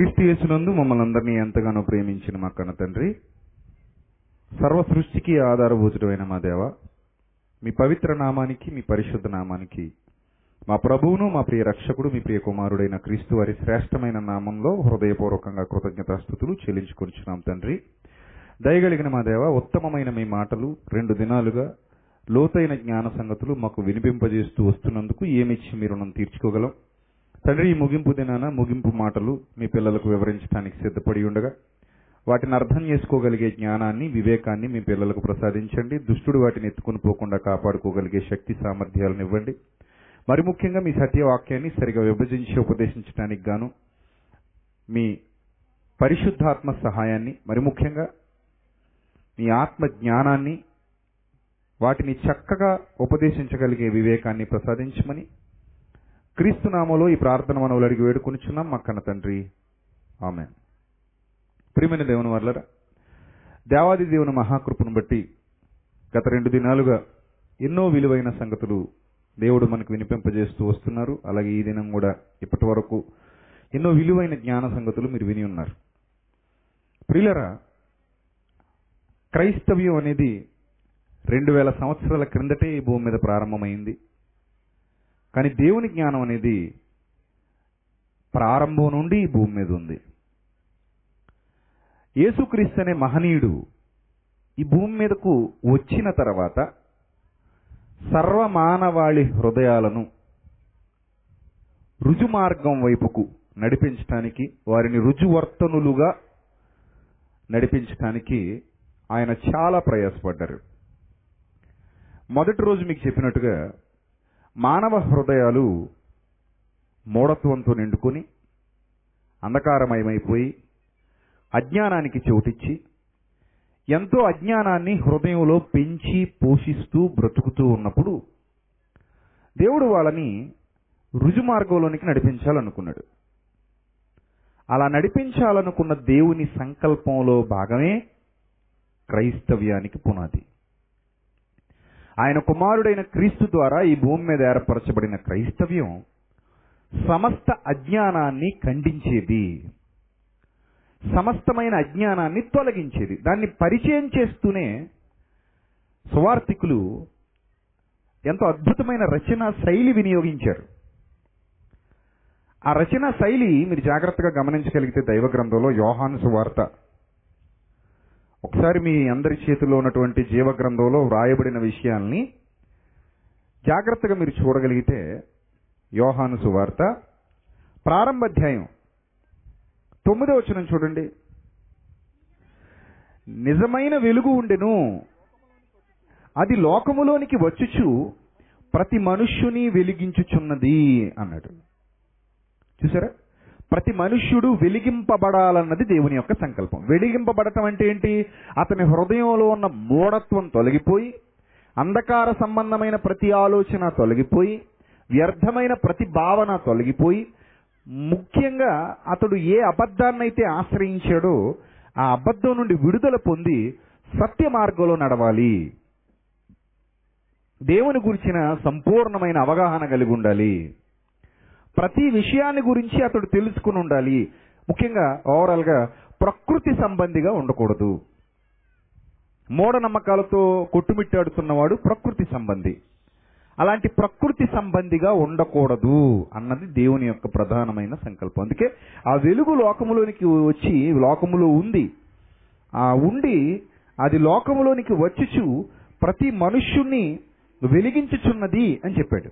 క్రీస్తు యేసునందు మమ్మల్ని అందరినీ ఎంతగానో ప్రేమించిన మా కన్న తండ్రి. సర్వ సృష్టికి ఆధారభూతుడమైన మా దేవ. మీ పవిత్ర నామానికి మీ పరిశుద్ధ నామానికి మా ప్రభువును మా ప్రియ రక్షకుడు మీ ప్రియ కుమారుడైన క్రీస్తు వారి శ్రేష్టమైన నామంలో హృదయపూర్వకంగా కృతజ్ఞతాస్థుతులు చెల్లించుకొనిచున్నాం తండ్రి. దయగలిగిన మా దేవ ఉత్తమమైన మీ మాటలు రెండు దినాలుగా లోతైన జ్ఞాన సంగతులు మాకు వినిపింపజేస్తూ వస్తున్నందుకు ఏమిచ్చి మీ రుణం తీర్చుకోగలం? తండ్రి ఈ ముగింపు దినాన ముగింపు మాటలు మీ పిల్లలకు వివరించడానికి సిద్ధపడి ఉండగా వాటిని అర్థం చేసుకోగలిగే జ్ఞానాన్ని వివేకాన్ని మీ పిల్లలకు ప్రసాదించండి. దుష్టుడు వాటిని ఎత్తుకుని పోకుండా కాపాడుకోగలిగే శక్తి సామర్థ్యాలను ఇవ్వండి. మరి ముఖ్యంగా మీ సత్యవాక్యాన్ని సరిగా విభజించి ఉపదేశించడానికి గాను మీ పరిశుద్ధాత్మ సహాయాన్ని మరి ముఖ్యంగా మీ ఆత్మ జ్ఞానాన్ని వాటిని చక్కగా ఉపదేశించగలిగే వివేకాన్ని ప్రసాదించమని క్రీస్తునామలో ఈ ప్రార్థన మనవులు అడిగి వేడుకొనిచున్నాం మా కన్న తండ్రి. ఆమె ప్రియమైన దేవుని వర్లరా దేవాది దేవుని మహాకృపను బట్టి గత రెండు దినాలుగా ఎన్నో విలువైన సంగతులు దేవుడు మనకు వినిపింపజేస్తూ వస్తున్నారు. అలాగే ఈ దినం కూడా ఇప్పటి వరకు ఎన్నో విలువైన జ్ఞాన సంగతులు మీరు విని ఉన్నారు. ప్రియులరా క్రైస్తవ్యం అనేది రెండు వేల సంవత్సరాల క్రిందటే ఈ భూమి మీద ప్రారంభమైంది. కానీ దేవుని జ్ఞానం అనేది ప్రారంభం నుండి ఈ భూమి మీద ఉంది. యేసుక్రీస్తు అనే మహనీయుడు ఈ భూమి మీదకు వచ్చిన తర్వాత సర్వమానవాళి హృదయాలను రుజుమార్గం వైపుకు నడిపించటానికి వారిని రుజువర్తనులుగా నడిపించటానికి ఆయన చాలా ప్రయాసపడ్డారు. మొదటి రోజు మీకు చెప్పినట్టుగా మానవ హృదయాలు మూఢత్వంతో నిండుకొని అంధకారమయమైపోయి అజ్ఞానానికి చోటిచ్చి ఎంతో అజ్ఞానాన్ని హృదయంలో పెంచి పోషిస్తూ బ్రతుకుతూ ఉన్నప్పుడు దేవుడు వాళ్ళని రుజుమార్గంలోనికి నడిపించాలనుకున్నాడు. అలా నడిపించాలనుకున్న దేవుని సంకల్పంలో భాగమే క్రైస్తవ్యానికి పునాది. ఆయన కుమారుడైన క్రీస్తు ద్వారా ఈ భూమి మీద ఏర్పరచబడిన క్రైస్తవ్యం సమస్త అజ్ఞానాన్ని ఖండించేది. సమస్తమైన అజ్ఞానాన్ని తొలగించేది. దాన్ని పరిచయం చేస్తూనే సువార్థికులు ఎంతో అద్భుతమైన రచన శైలి వినియోగించారు. ఆ రచన శైలి మీరు జాగ్రత్తగా గమనించగలిగితే దైవ గ్రంథంలో యోహాను సువార్త ఒకసారి మీ అందరి చేతిలో ఉన్నటువంటి జీవ గ్రంథంలో వ్రాయబడిన విషయాల్ని జాగ్రత్తగా మీరు చూడగలిగితే యోహాను సువార్త ప్రారంభ అధ్యాయం తొమ్మిదో వచ్చిన చూడండి. నిజమైన వెలుగు ఉండెను అది లోకములోనికి వచ్చుచు ప్రతి మనుష్యుని వెలిగించుచున్నది అన్నాడు. చూసారా? ప్రతి మనుష్యుడు వెలిగింపబడాలన్నది దేవుని యొక్క సంకల్పం. వెలిగింపబడటం అంటే ఏంటి? అతని హృదయంలో ఉన్న మూఢత్వం తొలగిపోయి అంధకార సంబంధమైన ప్రతి ఆలోచన తొలగిపోయి వ్యర్థమైన ప్రతి భావన తొలగిపోయి ముఖ్యంగా అతడు ఏ అబద్ధాన్నైతే ఆశ్రయించాడో ఆ అబద్ధం నుండి విడుదల పొంది సత్య మార్గంలో నడవాలి. దేవుని గురించిన సంపూర్ణమైన అవగాహన కలిగి ఉండాలి. ప్రతి విషయాన్ని గురించి అతడు తెలుసుకుని ఉండాలి. ముఖ్యంగా ఓవరాల్గా ప్రకృతి సంబంధిగా ఉండకూడదు. మూఢనమ్మకాలతో కొట్టుమిట్టాడుతున్నవాడు ప్రకృతి సంబంధి. అలాంటి ప్రకృతి సంబంధిగా ఉండకూడదు అన్నది దేవుని యొక్క ప్రధానమైన సంకల్పం. అందుకే ఆ వెలుగు లోకములోనికి వచ్చి లోకములో ఉంది. ఆ ఉండి అది లోకములోనికి వచ్చుచు ప్రతి మనుష్యుణ్ణి వెలిగించుచున్నది అని చెప్పాడు.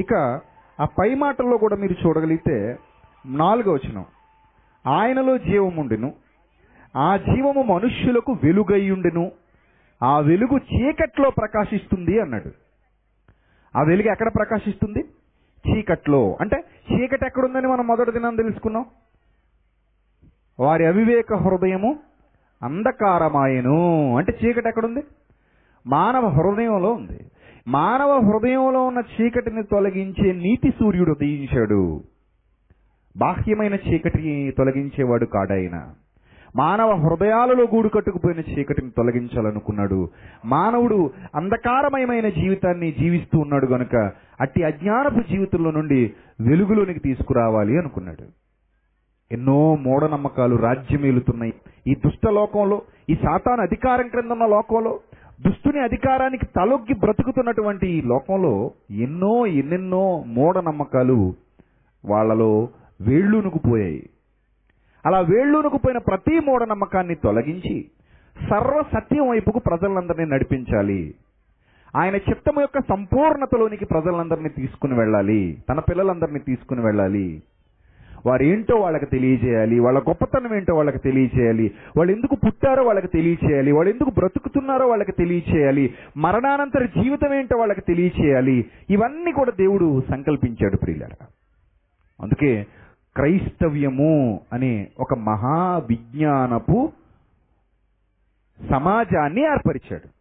ఇక ఆ పై మాటల్లో కూడా మీరు చూడగలిగితే నాలుగో వచనం. ఆయనలో జీవముండెను ఆ జీవము మనుష్యులకు వెలుగయ్యుండెను ఆ వెలుగు చీకట్లో ప్రకాశిస్తుంది అన్నాడు. ఆ వెలుగు ఎక్కడ ప్రకాశిస్తుంది? చీకట్లో. అంటే చీకటి ఎక్కడుందని మనం మొదటి దినం తెలుసుకున్నాం. వారి అవివేక హృదయము అంధకారమాయను. అంటే చీకటి ఎక్కడుంది? మానవ హృదయంలో ఉంది. మానవ హృదయంలో ఉన్న చీకటిని తొలగించే నీతి సూర్యుడు ఉదయించాడు. బాహ్యమైన చీకటిని తొలగించేవాడు కాడాయన మానవ హృదయాలలో గూడు కట్టుకుపోయిన చీకటిని తొలగించాలనుకున్నాడు. మానవుడు అంధకారమయమైన జీవితాన్ని జీవిస్తూ ఉన్నాడు గనుక అట్టి అజ్ఞానపు జీవితంలో నుండి వెలుగులోనికి తీసుకురావాలి అనుకున్నాడు. ఎన్నో మూఢనమ్మకాలు రాజ్యమేలుతున్నాయి. ఈ దుష్ట లోకంలో ఈ సాతాను అధికారం క్రింద ఉన్న లోకంలో దుస్తుని అధికారానికి తలొగ్గి బ్రతుకుతున్నటువంటి ఈ లోకంలో ఎన్నో ఎన్నెన్నో మూఢనమ్మకాలు వాళ్ళలో వేళ్ళూనుకుపోయాయి అలా వేళ్ళూనుకుపోయిన ప్రతి మూఢనమ్మకాన్ని తొలగించి సర్వ సత్యం వైపుకు ప్రజలందరినీ నడిపించాలి. ఆయన చిత్తము యొక్క సంపూర్ణతలోనికి ప్రజలందరినీ తీసుకుని వెళ్ళాలి. తన పిల్లలందరినీ తీసుకుని వెళ్ళాలి. వారు ఏంటో వాళ్ళకి తెలియజేయాలి వాళ్ళ గొప్పతనం ఏంటో వాళ్ళకి తెలియజేయాలి వాళ్ళు ఎందుకు పుట్టారో వాళ్ళకి తెలియచేయాలి వాళ్ళు ఎందుకు బ్రతుకుతున్నారో వాళ్ళకి తెలియచేయాలి మరణానంతర జీవితం ఏంటో వాళ్ళకి తెలియచేయాలి ఇవన్నీ కూడా దేవుడు సంకల్పించాడు ప్రియులరా. అందుకే క్రైస్తవ్యము అనే ఒక మహా విజ్ఞానపు సమాజాన్ని ఏర్పరిచాడు.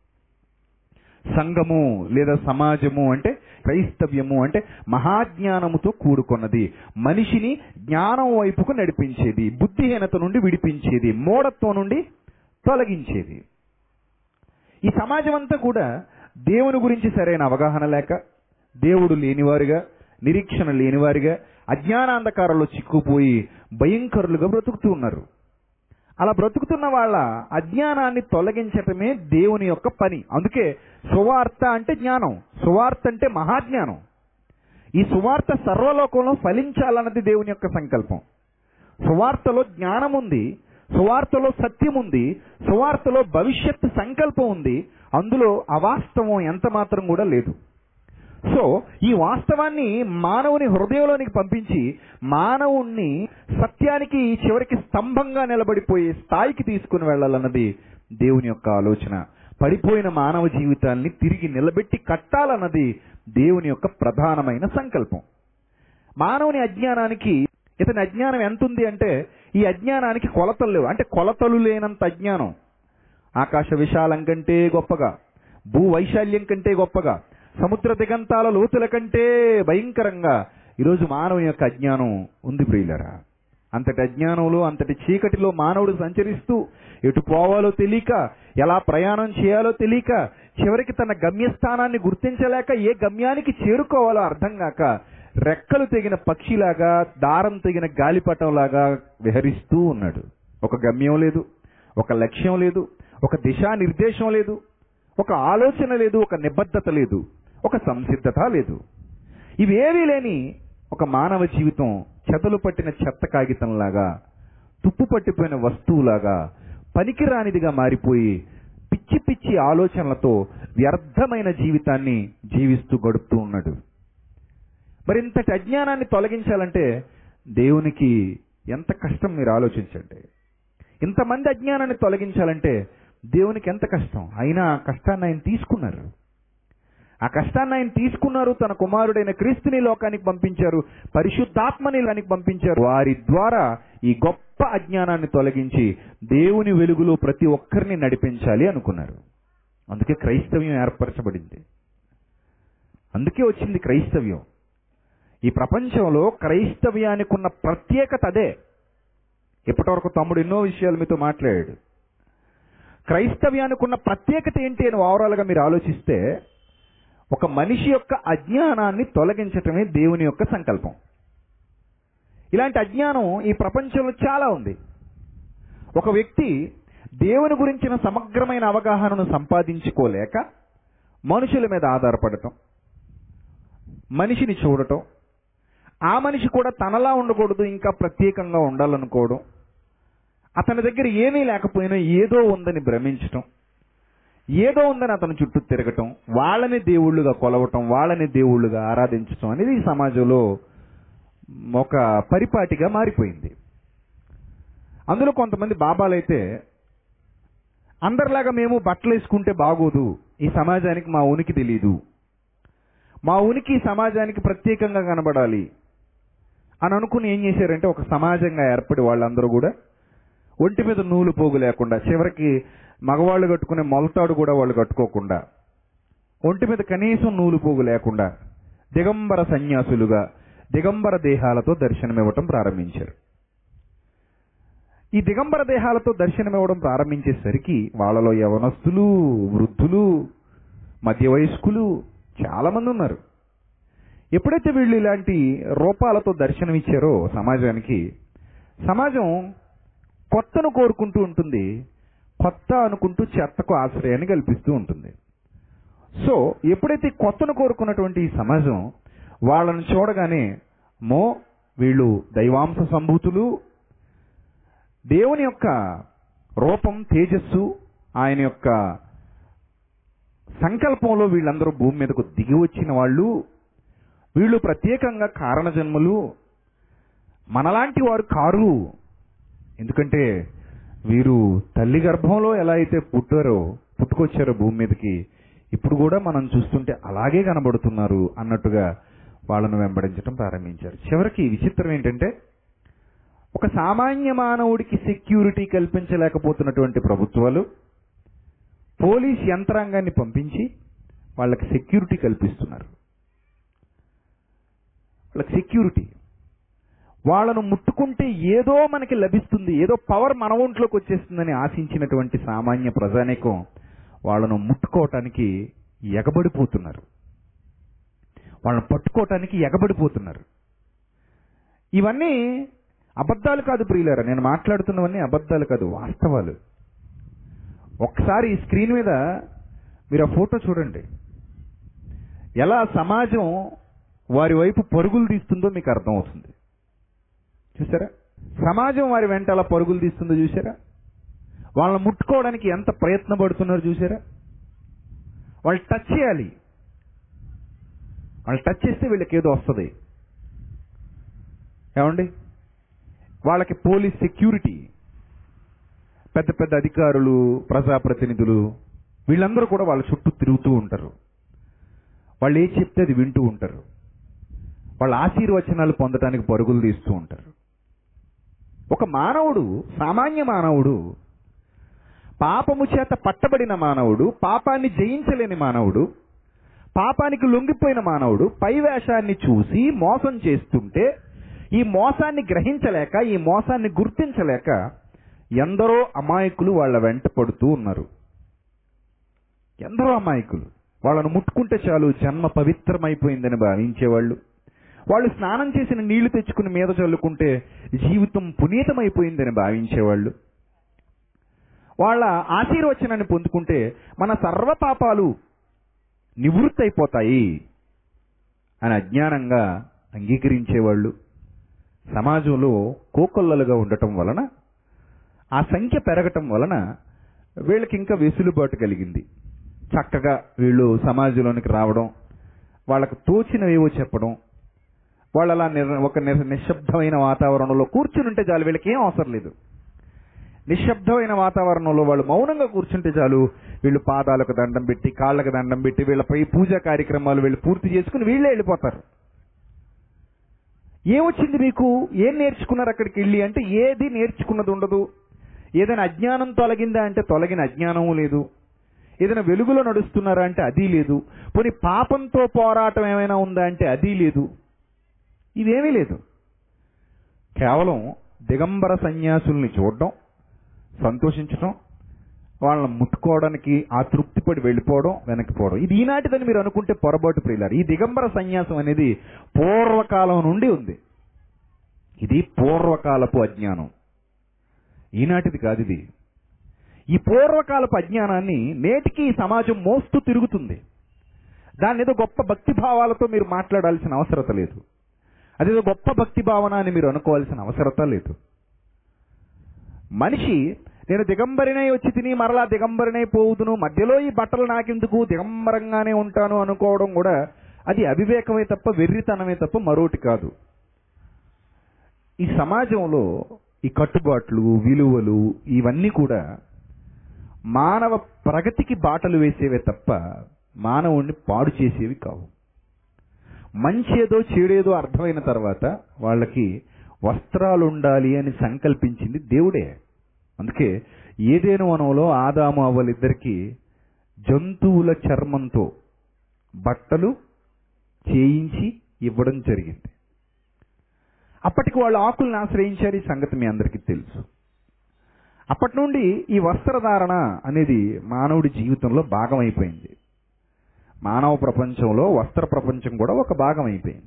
సంఘము లేదా సమాజము అంటే క్రైస్తవ్యము అంటే మహాజ్ఞానముతో కూడుకున్నది. మనిషిని జ్ఞానం వైపుకు నడిపించేది బుద్ధిహీనత నుండి విడిపించేది మూఢత్వం నుండి తొలగించేది. ఈ సమాజం అంతా కూడా దేవుని గురించి సరైన అవగాహన లేక దేవుడు లేనివారుగా నిరీక్షణ లేనివారుగా అజ్ఞానాంధకారంలో చిక్కుపోయి భయంకరులుగా బ్రతుకుతూ ఉన్నారు. అలా బ్రతుకుతున్న వాళ్ళ అజ్ఞానాన్ని తొలగించటమే దేవుని యొక్క పని. అందుకే సువార్త అంటే జ్ఞానం సువార్త అంటే మహాజ్ఞానం. ఈ సువార్త సర్వలోకంలో ఫలించాలన్నది దేవుని యొక్క సంకల్పం. సువార్తలో జ్ఞానం ఉంది సువార్తలో సత్యం ఉంది సువార్తలో భవిష్యత్ సంకల్పం ఉంది అందులో అవాస్తవం ఎంత మాత్రం కూడా లేదు. సో ఈ వాస్తవాన్ని మానవుని హృదయంలోనికి పంపించి మానవుణ్ణి సత్యానికి చివరికి స్తంభంగా నిలబడిపోయే స్థాయికి తీసుకుని వెళ్ళాలన్నది దేవుని యొక్క ఆలోచన. పడిపోయిన మానవ జీవితాన్ని తిరిగి నిలబెట్టి కట్టాలన్నది దేవుని యొక్క ప్రధానమైన సంకల్పం. మానవుని అజ్ఞానానికి ఇతని అజ్ఞానం ఎంత ఉంది అంటే ఈ అజ్ఞానానికి కొలతలు లేవు. అంటే కొలతలు లేనంత అజ్ఞానం. ఆకాశ విశాలం కంటే గొప్పగా భూ వైశాల్యం కంటే గొప్పగా సముద్ర దిగంతాల లోతుల కంటే భయంకరంగా ఈరోజు మానవుని యొక్క అజ్ఞానం ఉంది ప్రియులరా. అంతటి అజ్ఞానంలో అంతటి చీకటిలో మానవుడు సంచరిస్తూ ఎటు పోవాలో తెలియక ఎలా ప్రయాణం చేయాలో తెలియక చివరికి తన గమ్యస్థానాన్ని గుర్తించలేక ఏ గమ్యానికి చేరుకోవాలో అర్థం కాక రెక్కలు తెగిన పక్షిలాగా దారం తెగిన గాలిపటంలాగా విహరిస్తూ ఉన్నాడు. ఒక గమ్యం లేదు ఒక లక్ష్యం లేదు ఒక దిశా నిర్దేశం లేదు ఒక ఆలోచన లేదు ఒక నిబద్ధత లేదు. ఒక సంసిద్ధత లేదు. ఇవేవీ లేని ఒక మానవ జీవితం చెతలు పట్టిన చెత్త కాగితంలాగా తుప్పు పట్టిపోయిన వస్తువులాగా పనికిరానిదిగా మారిపోయి పిచ్చి పిచ్చి ఆలోచనలతో వ్యర్థమైన జీవితాన్ని జీవిస్తూ గడుపుతూ ఉన్నాడు. మరి ఇంతటి అజ్ఞానాన్ని తొలగించాలంటే దేవునికి ఎంత కష్టం మీరు ఆలోచించండి. ఇంతమంది అజ్ఞానాన్ని తొలగించాలంటే దేవునికి ఎంత కష్టం? అయినా కష్టాన్ని ఆయన తీసుకున్నారు. ఆ కష్టాన్ని ఆయన తీసుకున్నారు. తన కుమారుడైన క్రీస్తుని లోకానికి పంపించారు. పరిశుద్ధాత్మని లోకానికి పంపించారు. వారి ద్వారా ఈ గొప్ప అజ్ఞానాన్ని తొలగించి దేవుని వెలుగులో ప్రతి ఒక్కరిని నడిపించాలి అనుకున్నారు. అందుకే క్రైస్తవ్యం ఏర్పరచబడింది. అందుకే వచ్చింది క్రైస్తవ్యం. ఈ ప్రపంచంలో క్రైస్తవ్యానికి ఉన్న ప్రత్యేకత అదే. ఇప్పటివరకు తమ్ముడు ఎన్నో విషయాలు మీతో మాట్లాడాడు. క్రైస్తవ్యానికి ఉన్న ప్రత్యేకత ఏంటి అని ఓవరాల్గా మీరు ఆలోచిస్తే ఒక మనిషి యొక్క అజ్ఞానాన్ని తొలగించటమే దేవుని యొక్క సంకల్పం. ఇలాంటి అజ్ఞానం ఈ ప్రపంచంలో చాలా ఉంది. ఒక వ్యక్తి దేవుని గురించిన సమగ్రమైన అవగాహనను సంపాదించుకోలేక మనుషుల మీద ఆధారపడటం మనిషిని చూడటం ఆ మనిషి కూడా తనలా ఉండకూడదు ఇంకా ప్రత్యేకంగా ఉండాలనుకోవడం అతని దగ్గర ఏమీ లేకపోయినా ఏదో ఉందని భ్రమించటం ఏదో ఉందని అతని చుట్టూ తిరగటం వాళ్ళని దేవుళ్ళుగా కొలవటం వాళ్ళని దేవుళ్ళుగా ఆరాధించటం అనేది ఈ సమాజంలో ఒక పరిపాటిగా మారిపోయింది. అందులో కొంతమంది బాబాలైతే అందరిలాగా మేము బట్టలు వేసుకుంటే బాగోదు ఈ సమాజానికి మా ఉనికి తెలియదు మా ఉనికి సమాజానికి ప్రత్యేకంగా కనబడాలి అని అనుకుని ఏం చేశారంటే ఒక సమాజంగా ఏర్పడి వాళ్ళందరూ కూడా ఒంటి మీద నూలు పోగు లేకుండా చివరికి మగవాళ్ళు కట్టుకునే మొలతాడు కూడా వాళ్ళు కట్టుకోకుండా ఒంటి మీద కనీసం నూలు పోగు లేకుండా దిగంబర సన్యాసులుగా దిగంబర దేహాలతో దర్శనమివ్వటం ప్రారంభించారు. ఈ దిగంబర దేహాలతో దర్శనమివ్వడం ప్రారంభించేసరికి వాళ్ళలో యవనస్తులు వృద్ధులు మధ్య వయస్కులు చాలా మంది ఉన్నారు. ఎప్పుడైతే వీళ్ళు ఇలాంటి రూపాలతో దర్శనమిచ్చారో సమాజానికి సమాజం కొత్తను కోరుకుంటూ ఉంటుంది కొత్త అనుకుంటూ చెత్తకు ఆశ్రయాన్ని కల్పిస్తూ ఉంటుంది. సో ఎప్పుడైతే కొత్తను కోరుకున్నటువంటి ఈ సమాజం వాళ్ళను చూడగానే మో వీళ్ళు దైవాంశ సంభూతులు దేవుని యొక్క రూపం తేజస్సు ఆయన యొక్క సంకల్పంలో వీళ్ళందరూ భూమి మీదకు దిగి వచ్చిన వాళ్ళు వీళ్ళు ప్రత్యేకంగా కారణ జన్మలు మనలాంటి వారు కారు ఎందుకంటే వీరు తల్లి గర్భంలో ఎలా అయితే పుట్టారో పుట్టుకొచ్చారో భూమి మీదకి ఇప్పుడు కూడా మనం చూస్తుంటే అలాగే కనబడుతున్నారు అన్నట్టుగా వాళ్ళను వెంబడించడం ప్రారంభించారు. చివరికి విచిత్రం ఏంటంటే ఒక సామాన్య మానవుడికి సెక్యూరిటీ కల్పించలేకపోతున్నటువంటి ప్రభుత్వాలు పోలీస్ యంత్రాంగాన్ని పంపించి వాళ్ళకి సెక్యూరిటీ కల్పిస్తున్నారు. వాళ్ళకి సెక్యూరిటీ వాళ్ళను ముట్టుకుంటే ఏదో మనకి లభిస్తుంది ఏదో పవర్ మన ఒంట్లోకి వచ్చేస్తుందని ఆశించినటువంటి సామాన్య ప్రజానేకం వాళ్ళను ముట్టుకోవటానికి ఎగబడిపోతున్నారు. వాళ్ళని పట్టుకోవటానికి ఎగబడిపోతున్నారు. ఇవన్నీ అబద్ధాలు కాదు ప్రియులారా నేను మాట్లాడుతున్నవన్నీ అబద్ధాలు కాదు వాస్తవాలు. ఒకసారి స్క్రీన్ మీద మీరు ఆ ఫోటో చూడండి. ఎలా సమాజం వారి వైపు పరుగులు తీస్తుందో మీకు అర్థమవుతుంది. చూసారా సమాజం వారి వెంట అలా పరుగులు తీస్తుందో చూసారా వాళ్ళని ముట్టుకోవడానికి ఎంత ప్రయత్న పడుతున్నారు చూసారా వాళ్ళు టచ్ చేయాలి. వాళ్ళు టచ్ చేస్తే వీళ్ళకి ఏదో వస్తుంది. ఏమండి? వాళ్ళకి పోలీస్ సెక్యూరిటీ పెద్ద పెద్ద అధికారులు ప్రజాప్రతినిధులు వీళ్ళందరూ కూడా వాళ్ళ చుట్టూ తిరుగుతూ ఉంటారు. వాళ్ళు ఏ చెప్తే అది వింటూ ఉంటారు. వాళ్ళ ఆశీర్వచనాలు పొందడానికి పరుగులు తీస్తూ ఉంటారు. ఒక మానవుడు సామాన్య మానవుడు పాపము చేత పట్టబడిన మానవుడు పాపాన్ని జయించలేని మానవుడు పాపానికి లొంగిపోయిన మానవుడు పై వేషాన్ని చూసి మోసం చేస్తుంటే ఈ మోసాన్ని గ్రహించలేక ఈ మోసాన్ని గుర్తించలేక ఎందరో అమాయకులు వాళ్ళ వెంట పడుతూ ఉన్నారు. ఎందరో అమాయకులు. వాళ్ళను ముట్టుకుంటే చాలు జన్మ పవిత్రమైపోయిందని భావించేవాళ్ళు. వాళ్ళు స్నానం చేసిన నీళ్ళు తెచ్చుకుని మీద చల్లుకుంటే జీవితం పునీతమైపోయిందని భావించేవాళ్ళు. వాళ్ళ ఆశీర్వచనాన్ని పొందుకుంటే మన సర్వ పాపాలు నివృత్తి అయిపోతాయి అని అజ్ఞానంగా అంగీకరించేవాళ్ళు. సమాజంలో కోకొల్లలుగా ఉండటం వలన ఆ సంఖ్య పెరగటం వలన వీళ్ళకి ఇంకా వెసులుబాటు కలిగింది. చక్కగా వీళ్ళు సమాజంలోనికి రావడం వాళ్ళకు తోచినవేవో చెప్పడం వాళ్ళు అలా ఒక నిశ్శబ్దమైన వాతావరణంలో కూర్చుని ఉంటే చాలు వీళ్ళకి ఏం అవసరం లేదు. నిశ్శబ్దమైన వాతావరణంలో వాళ్ళు మౌనంగా కూర్చుంటే చాలు వీళ్ళు పాదాలకు దండం పెట్టి కాళ్ళకు దండం పెట్టి వీళ్ళపై పూజా కార్యక్రమాలు వీళ్ళు పూర్తి చేసుకుని వీళ్ళే వెళ్ళిపోతారు. ఏమొచ్చింది మీకు? ఏం నేర్చుకున్నారు అక్కడికి వెళ్ళి అంటే ఏది నేర్చుకున్నది ఉండదు. ఏదైనా అజ్ఞానం తొలగిందా అంటే తొలగిన అజ్ఞానము లేదు. ఏదైనా వెలుగులో నడుస్తున్నారా అంటే అది లేదు. పోనీ పాపంతో పోరాటం ఏమైనా ఉందా అంటే అది లేదు. ఇదేమీ లేదు. కేవలం దిగంబర సన్యాసుల్ని చూడడం సంతోషించడం వాళ్ళని ముట్టుకోవడానికి ఆ తృప్తిపడి వెళ్ళిపోవడం వెనక్కిపోవడం ఇది ఈనాటిదని మీరు అనుకుంటే పొరపాటు ప్రియులారు. ఈ దిగంబర సన్యాసం అనేది పూర్వకాలం నుండి ఉంది. ఇది పూర్వకాలపు అజ్ఞానం. ఈనాటిది కాదు ఇది. ఈ పూర్వకాలపు అజ్ఞానాన్ని నేటికి ఈ సమాజం మోస్తూ తిరుగుతుంది. దాన్ని ఏదో గొప్ప భక్తి భావాలతో మీరు మాట్లాడాల్సిన అవసరత లేదు. అదేదో గొప్ప భక్తి భావన అని మీరు అనుకోవాల్సిన అవసరత లేదు. మనిషి నేను దిగంబరినై వచ్చి తిని మరలా దిగంబరినై పోవుదును మధ్యలో ఈ బట్టలు నాకెందుకు దిగంబరంగానే ఉంటాను అనుకోవడం కూడా అది అవివేకమే తప్ప వెర్రితనమే తప్ప మరోటి కాదు. ఈ సమాజంలో ఈ కట్టుబాట్లు విలువలు ఇవన్నీ కూడా మానవ ప్రగతికి బాటలు వేసేవే తప్ప మానవుణ్ణి పాడు చేసేవి కావు. మంచేదో చెడేదో అర్థమైన తర్వాత వాళ్ళకి వస్త్రాలు ఉండాలి అని సంకల్పించింది దేవుడే. అందుకే ఏదేను వనంలో ఆదాము వాళ్ళిద్దరికీ జంతువుల చర్మంతో బట్టలు చేయించి ఇవ్వడం జరిగింది. అప్పటికి వాళ్ళు ఆకుల్ని ఆశ్రయించారు. ఈ సంగతి మీ అందరికీ తెలుసు. అప్పటి నుండి ఈ వస్త్రధారణ అనేది మానవుడి జీవితంలో భాగం అయిపోయింది మానవ ప్రపంచంలో వస్త్ర ప్రపంచం కూడా ఒక భాగం అయిపోయింది.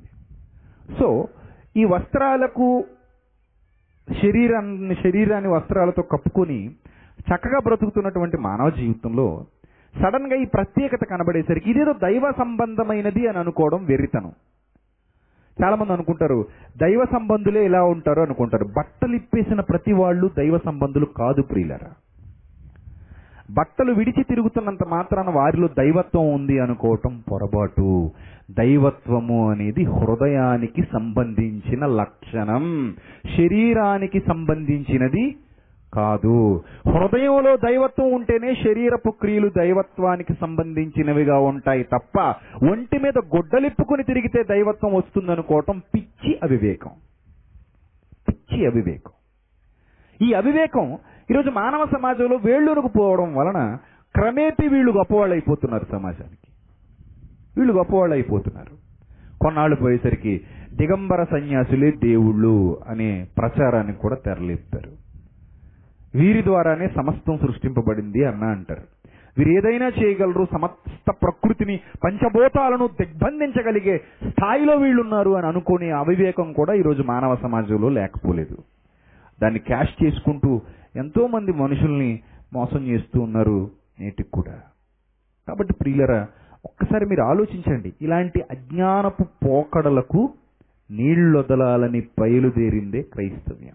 సో ఈ వస్త్రాలకు శరీరాన్ని శరీరాన్ని వస్త్రాలతో కప్పుకొని చక్కగా బ్రతుకుతున్నటువంటి మానవ జీవితంలో సడన్గా ఈ ప్రత్యేకత కనబడేసరికి ఇదేదో దైవ సంబంధమైనది అని అనుకోవడం వెర్రితనం. చాలామంది అనుకుంటారు దైవ సంబంధులే ఇలా ఉంటారు అనుకుంటారు. బట్టలు ఇప్పేసిన ప్రతి వాళ్ళు దైవ సంబంధులు కాదు ప్రియులరా. బట్టలు విడిచి తిరుగుతున్నంత మాత్రాన వారిలో దైవత్వం ఉంది అనుకోవటం పొరపాటు. దైవత్వము అనేది హృదయానికి సంబంధించిన లక్షణం. శరీరానికి సంబంధించినది కాదు. హృదయంలో దైవత్వం ఉంటేనే శరీరపు క్రియలు దైవత్వానికి సంబంధించినవిగా ఉంటాయి తప్ప ఒంటి మీద గొడ్డలిప్పుకుని తిరిగితే దైవత్వం వస్తుందనుకోవటం పిచ్చి అవివేకం. పిచ్చి అవివేకం. ఈ అవివేకం ఈరోజు మానవ సమాజంలో వేళ్ళూరుకు పోవడం వలన క్రమేపీ వీళ్ళు గొప్పవాళ్ళు అయిపోతున్నారు సమాజానికి. వీళ్ళు గొప్పవాళ్ళు అయిపోతున్నారు కొన్నాళ్ళు పోయేసరికి దిగంబర సన్యాసులే దేవుళ్ళు అనే ప్రచారానికి కూడా తెరలేపుతారు. వీరి ద్వారానే సమస్తం సృష్టింపబడింది అన్న అంటారు. వీరు ఏదైనా చేయగలరు సమస్త ప్రకృతిని పంచభూతాలను దిగ్బంధించగలిగే స్థాయిలో వీళ్ళున్నారు అని అనుకునే అవివేకం కూడా ఈరోజు మానవ సమాజంలో లేకపోలేదు. దాన్ని క్యాష్ చేసుకుంటూ ఎంతోమంది మనుషుల్ని మోసం చేస్తూ ఉన్నారు నేటికి కూడా. కాబట్టి ప్రియులరా ఒక్కసారి మీరు ఆలోచించండి. ఇలాంటి అజ్ఞానపు పోకడలకు నీళ్ళొదలాలని బయలుదేరిందే క్రైస్తవ్యం.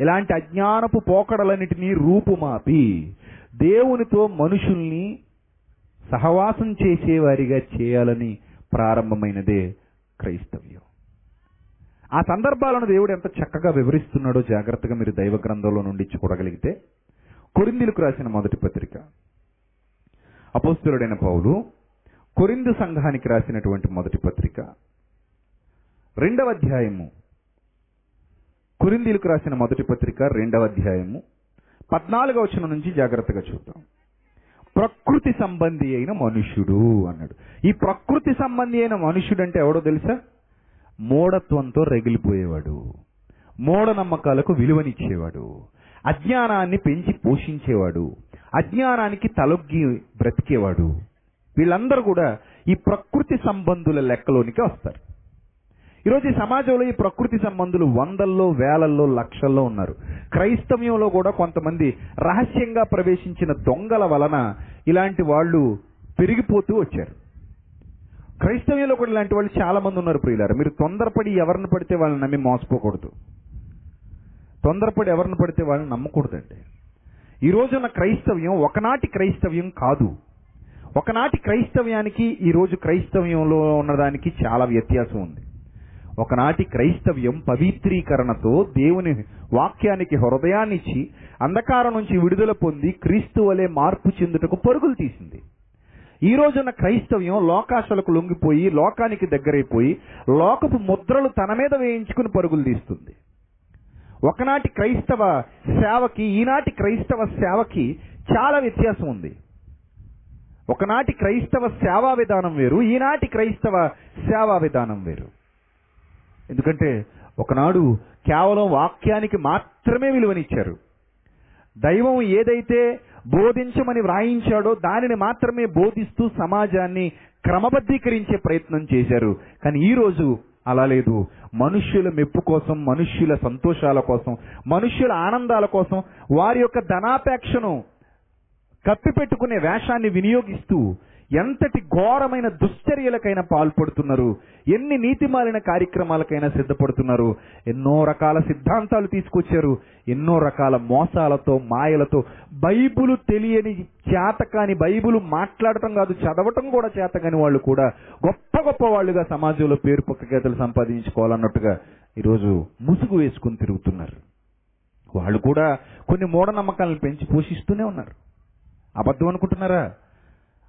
ఇలాంటి అజ్ఞానపు పోకడలన్నిటినీ రూపుమాపి దేవునితో మనుషుల్ని సహవాసం చేసేవారిగా చేయాలని ప్రారంభమైనదే క్రైస్తవ్యం. ఆ సందర్భాలను దేవుడు ఎంత చక్కగా వివరిస్తున్నాడో జాగ్రత్తగా మీరు దైవ గ్రంథంలో నుండి చూడగలిగితే కొరిందీలకు రాసిన మొదటి పత్రిక. అపోస్తురుడైన పౌలు కొరిందు సంఘానికి రాసినటువంటి మొదటి పత్రిక. రెండవ అధ్యాయము. కొరిందీలకు రాసిన మొదటి పత్రిక రెండవ అధ్యాయము. పద్నాలుగవ వచనం నుంచి జాగ్రత్తగా చూద్దాం. ప్రకృతి సంబంధి అయిన మనుష్యుడు అన్నాడు. ఈ ప్రకృతి సంబంధి అయిన మనుష్యుడు అంటే ఎవడో తెలుసా? మూఢత్వంతో రగిలిపోయేవాడు. మూఢనమ్మకాలకు విలువనిచ్చేవాడు. అజ్ఞానాన్ని పెంచి పోషించేవాడు. అజ్ఞానానికి తలొగ్గి బ్రతికేవాడు. వీళ్ళందరూ కూడా ఈ ప్రకృతి సంబంధుల లెక్కలోనికి వస్తారు. ఈరోజు ఈ సమాజంలో ఈ ప్రకృతి సంబంధులు వందల్లో వేలల్లో లక్షల్లో ఉన్నారు. క్రైస్తవ్యంలో కూడా కొంతమంది రహస్యంగా ప్రవేశించిన దొంగల వలన ఇలాంటి వాళ్ళు పెరిగిపోతూ వచ్చారు. క్రైస్తవ్యంలో కూడా ఇలాంటి వాళ్ళు చాలా మంది ఉన్నారు ప్రియులారు. మీరు తొందరపడి ఎవరిని పడితే వాళ్ళని నమ్మి మోసపోకూడదు. తొందరపడి ఎవరిని పడితే వాళ్ళని నమ్మకూడదండి. ఈ రోజున క్రైస్తవ్యం ఒకనాటి క్రైస్తవ్యం కాదు. ఒకనాటి క్రైస్తవ్యానికి ఈరోజు క్రైస్తవ్యంలో ఉన్నదానికి చాలా వ్యత్యాసం ఉంది. ఒకనాటి క్రైస్తవ్యం పవిత్రీకరణతో దేవుని వాక్యానికి హృదయాన్నిచ్చి అంధకారం నుంచి విడుదల పొంది క్రీస్తు వలె మార్పు చెందుటకు పరుగులు తీసింది. ఈ రోజున క్రైస్తవ్యం లోకాశలకు లొంగిపోయి లోకానికి దగ్గరైపోయి లోకపు ముద్రలు తన మీద వేయించుకుని పరుగులు తీస్తుంది. ఒకనాటి క్రైస్తవ సేవకి ఈనాటి క్రైస్తవ సేవకి చాలా వ్యత్యాసం ఉంది. ఒకనాటి క్రైస్తవ సేవా విధానం వేరు ఈనాటి క్రైస్తవ సేవా విధానం వేరు. ఎందుకంటే ఒకనాడు కేవలం వాక్యానికి మాత్రమే విలువనిచ్చారు. దైవం ఏదైతే బోధించమని వ్రాయించాడో దానిని మాత్రమే బోధిస్తూ సమాజాన్ని క్రమబద్ధీకరించే ప్రయత్నం చేశారు. కానీ ఈ రోజు అలా లేదు. మనుష్యుల మెప్పు కోసం మనుష్యుల సంతోషాల కోసం మనుష్యుల ఆనందాల కోసం వారి యొక్క ధనాపేక్షను కప్పిపెట్టుకునే వేషాన్ని వినియోగిస్తూ ఎంతటి ఘోరమైన దుశ్చర్యలకైనా పాల్పడుతున్నారు? ఎన్ని నీతిమాలిన కార్యక్రమాలకైనా సిద్ధపడుతున్నారు? ఎన్నో రకాల సిద్ధాంతాలు తీసుకొచ్చారు. ఎన్నో రకాల మోసాలతో మాయలతో. బైబులు తెలియని చేత కాని బైబులు మాట్లాడటం కాదు చదవటం కూడా చేత కాని వాళ్ళు కూడా గొప్ప గొప్ప వాళ్ళుగా సమాజంలో పేరు పక్కగీతలు సంపాదించుకోవాలన్నట్టుగా ఈరోజు ముసుగు వేసుకుని తిరుగుతున్నారు. వాళ్ళు కూడా కొన్ని మూఢనమ్మకాలను పెంచి పోషిస్తూనే ఉన్నారు. అబద్ధం అనుకుంటున్నారా?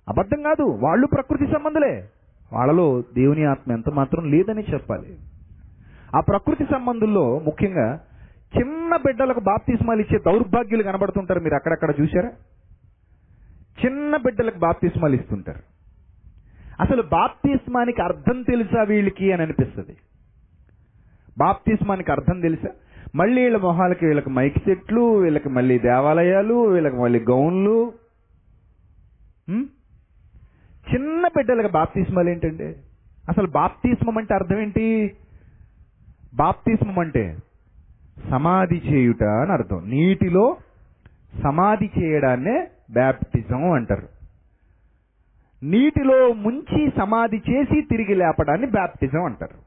అబద్ధం కాదు వాళ్ళు ప్రకృతి సంబంధులే. వాళ్ళలో దేవుని ఆత్మ ఎంత మాత్రం లేదని చెప్పాలి. ఆ ప్రకృతి సంబంధుల్లో ముఖ్యంగా చిన్న బిడ్డలకు బాప్తిస్మాలు ఇచ్చే దౌర్భాగ్యులు కనబడుతుంటారు. మీరు అక్కడక్కడ చూసారా చిన్న బిడ్డలకు బాప్తిస్మాలు ఇస్తుంటారు. అసలు బాప్తిస్మానికి అర్థం తెలుసా వీళ్ళకి అని అనిపిస్తుంది. బాప్తిస్మానికి అర్థం తెలుసా? మళ్ళీ వీళ్ళ మొహాలకి వీళ్ళకి మైక్ సెట్లు వీళ్ళకి మళ్ళీ దేవాలయాలు వీళ్ళకి మళ్ళీ గౌన్లు. చిన్న బిడ్డలకు బాప్తిస్మాలు ఏంటండి? అసలు బాప్తిస్మం అంటే అర్థం ఏంటి? బాప్తిస్మం అంటే సమాధి చేయుట అని అర్థం. నీటిలో సమాధి చేయడాన్నే బ్యాప్టిజం అంటారు. నీటిలో ముంచి సమాధి చేసి తిరిగి లేపడాన్ని బ్యాప్టిజం అంటారు.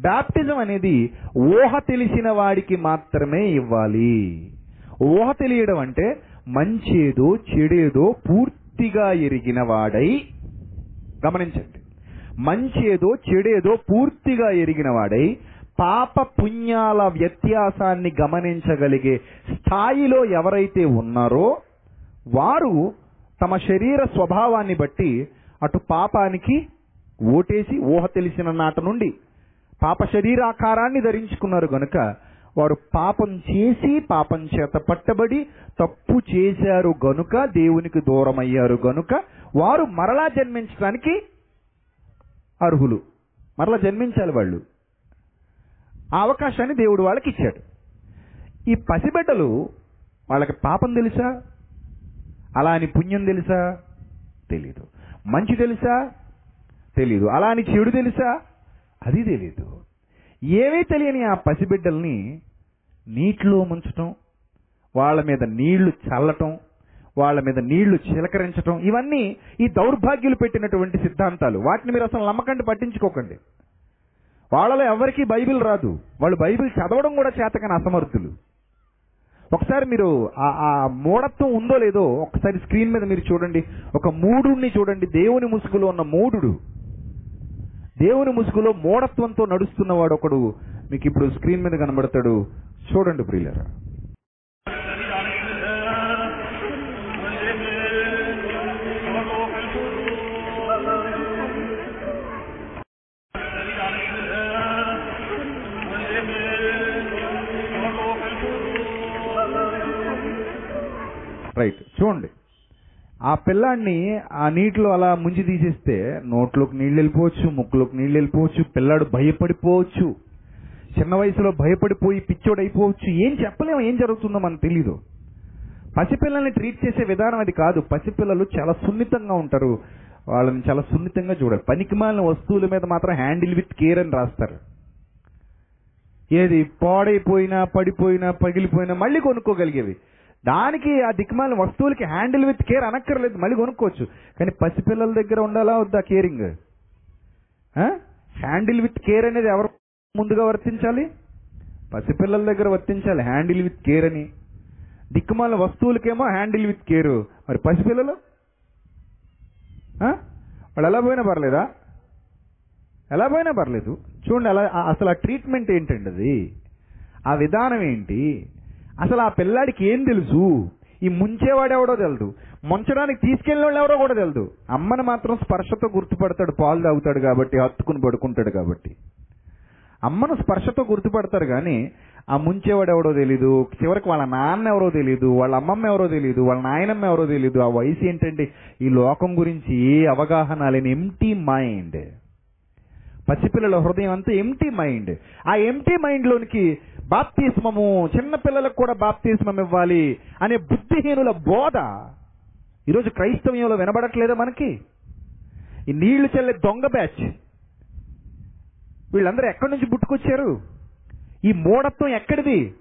బ్యాప్టిజం అనేది ఊహ తెలిసిన వాడికి మాత్రమే ఇవ్వాలి. ఊహ తెలియడం అంటే మంచేదో చెడేదో పూర్తిగా ఎరిగిన వాడై గమనించండి. మంచి ఏదో చెడేదో పూర్తిగా ఎరిగిన వాడై పాప పుణ్యాల వ్యత్యాసాన్ని గమనించగలిగే స్థాయిలో ఎవరైతే ఉన్నారో వారు తమ శరీర స్వభావాన్ని బట్టి అటు పాపానికి ఓటేసి ఊహ తెలిసిన నాట నుండి పాప శరీరాకారాన్ని ధరించుకున్నారు గనుక వారు పాపం చేసి పాపం చేత పట్టబడి తప్పు చేశారు గనుక దేవునికి దూరం అయ్యారు గనుక వారు మరలా జన్మించడానికి అర్హులు. మరలా జన్మించాలి వాళ్ళు. ఆ అవకాశాన్ని దేవుడు వాళ్ళకి ఇచ్చాడు. ఈ పసిబిడ్డలు వాళ్ళకి పాపం తెలుసా? అలా అని పుణ్యం తెలుసా? తెలీదు. మంచి తెలుసా? తెలీదు. అలా అని చెడు తెలుసా? అది తెలీదు. ఏమీ తెలియని ఆ పసిబిడ్డల్ని నీటిలో ముంచటం వాళ్ళ మీద నీళ్ళు చల్లటం వాళ్ళ మీద నీళ్ళు చిలకరించటం ఇవన్నీ ఈ దౌర్భాగ్యులు పెట్టినటువంటి సిద్ధాంతాలు. వాటిని మీరు అసలు నమ్మకండి పట్టించుకోకండి. వాళ్ళలో ఎవరికీ బైబిల్ రాదు. వాళ్ళు బైబిల్ చదవడం కూడా చేతకని అసమర్థులు. ఒకసారి మీరు ఆ ఆ మూఢత్వం ఉందో లేదో ఒకసారి స్క్రీన్ మీద మీరు చూడండి. ఒక మూడుని చూడండి. దేవుని ముసుగులో ఉన్న మూఢుడు దేవుని ముసుగులో మూఢత్వంతో నడుస్తున్నవాడు ఒకడు మీకు ఇప్పుడు స్క్రీన్ మీద కనబడతాడు. చూడండి ప్రియులరా. రైట్ చూడండి. ఆ పిల్లాడిని ఆ నీటిలో అలా ముంచి తీసేస్తే నోట్లోకి నీళ్ళు వెళ్ళిపోవచ్చు ముక్కులోకి నీళ్ళు వెళ్ళిపోవచ్చు పిల్లాడు భయపడిపోవచ్చు. చిన్న వయసులో భయపడిపోయి పిచ్చోడైపోవచ్చు. ఏం చెప్పలేము ఏం జరుగుతుందో మనకు తెలీదు. పసిపిల్లల్ని ట్రీట్ చేసే విధానం అది కాదు. పసిపిల్లలు చాలా సున్నితంగా ఉంటారు. వాళ్ళని చాలా సున్నితంగా చూడాలి. పనికిమాలిన వస్తువుల మీద మాత్రం హ్యాండిల్ విత్ కేర్ అని రాస్తారు. ఏది పాడైపోయినా పడిపోయినా పగిలిపోయినా మళ్ళీ కొనుక్కోగలిగేవి. దానికి ఆ దిక్మాల వస్తువులకి హ్యాండిల్ విత్ కేర్ అనక్కర్లేదు మళ్ళీ కొనుక్కోవచ్చు. కానీ పసిపిల్లల దగ్గర ఉండాలా వద్దా కేరింగ్? హ్యాండిల్ విత్ కేర్ అనేది ఎవరు ముందుగా వర్తించాలి? పసిపిల్లల దగ్గర వర్తించాలి హ్యాండిల్ విత్ కేర్ అని. దిక్కుమాల వస్తువులకేమో హ్యాండిల్ విత్ కేరు. మరి పసిపిల్లలు? వాళ్ళు ఎలా పోయినా పర్లేదా? ఎలా పోయినా పర్లేదు. చూడండి అలా అసలు ఆ ట్రీట్మెంట్ ఏంటండి అది? ఆ విధానం ఏంటి? అసలు ఆ పిల్లాడికి ఏం తెలుసు? ఈ ముంచేవాడు ఎవడో తెలదు. ముంచడానికి తీసుకెళ్ళిన వాళ్ళు ఎవరో కూడా తెలదు. అమ్మని మాత్రం స్పర్శతో గుర్తుపడతాడు పాలు తాగుతాడు కాబట్టి హత్తుకుని పడుకుంటాడు కాబట్టి. అమ్మను స్పర్శతో గుర్తుపడతారు కానీ ఆ ముంచేవాడు ఎవడో తెలీదు చివరికి వాళ్ళ నాన్న ఎవరో తెలియదు వాళ్ళ అమ్మమ్మ ఎవరో తెలియదు వాళ్ళ నాయనమ్మ ఎవరో తెలియదు ఆ వయసు ఏంటంటే ఈ లోకం గురించి ఏ అవగాహన లేని ఎంటీ మైండ్ పసిపిల్లల హృదయం అంతా ఎంటీ మైండ్ ఆ ఎంటీ మైండ్ లోనికి బాప్తిస్మము చిన్నపిల్లలకు కూడా బాప్తిస్మం ఇవ్వాలి అనే బుద్ధిహీనుల బోధ ఈరోజు క్రైస్తవ్యంలో వినబడట్లేదా మనకి? ఈ నీళ్ళు చల్లే దొంగ బ్యాచ్. వీళ్ళందరూ ఎక్కడి నుంచి పుట్టుకొచ్చారు? ఈ మూఢత్వం ఎక్కడిది?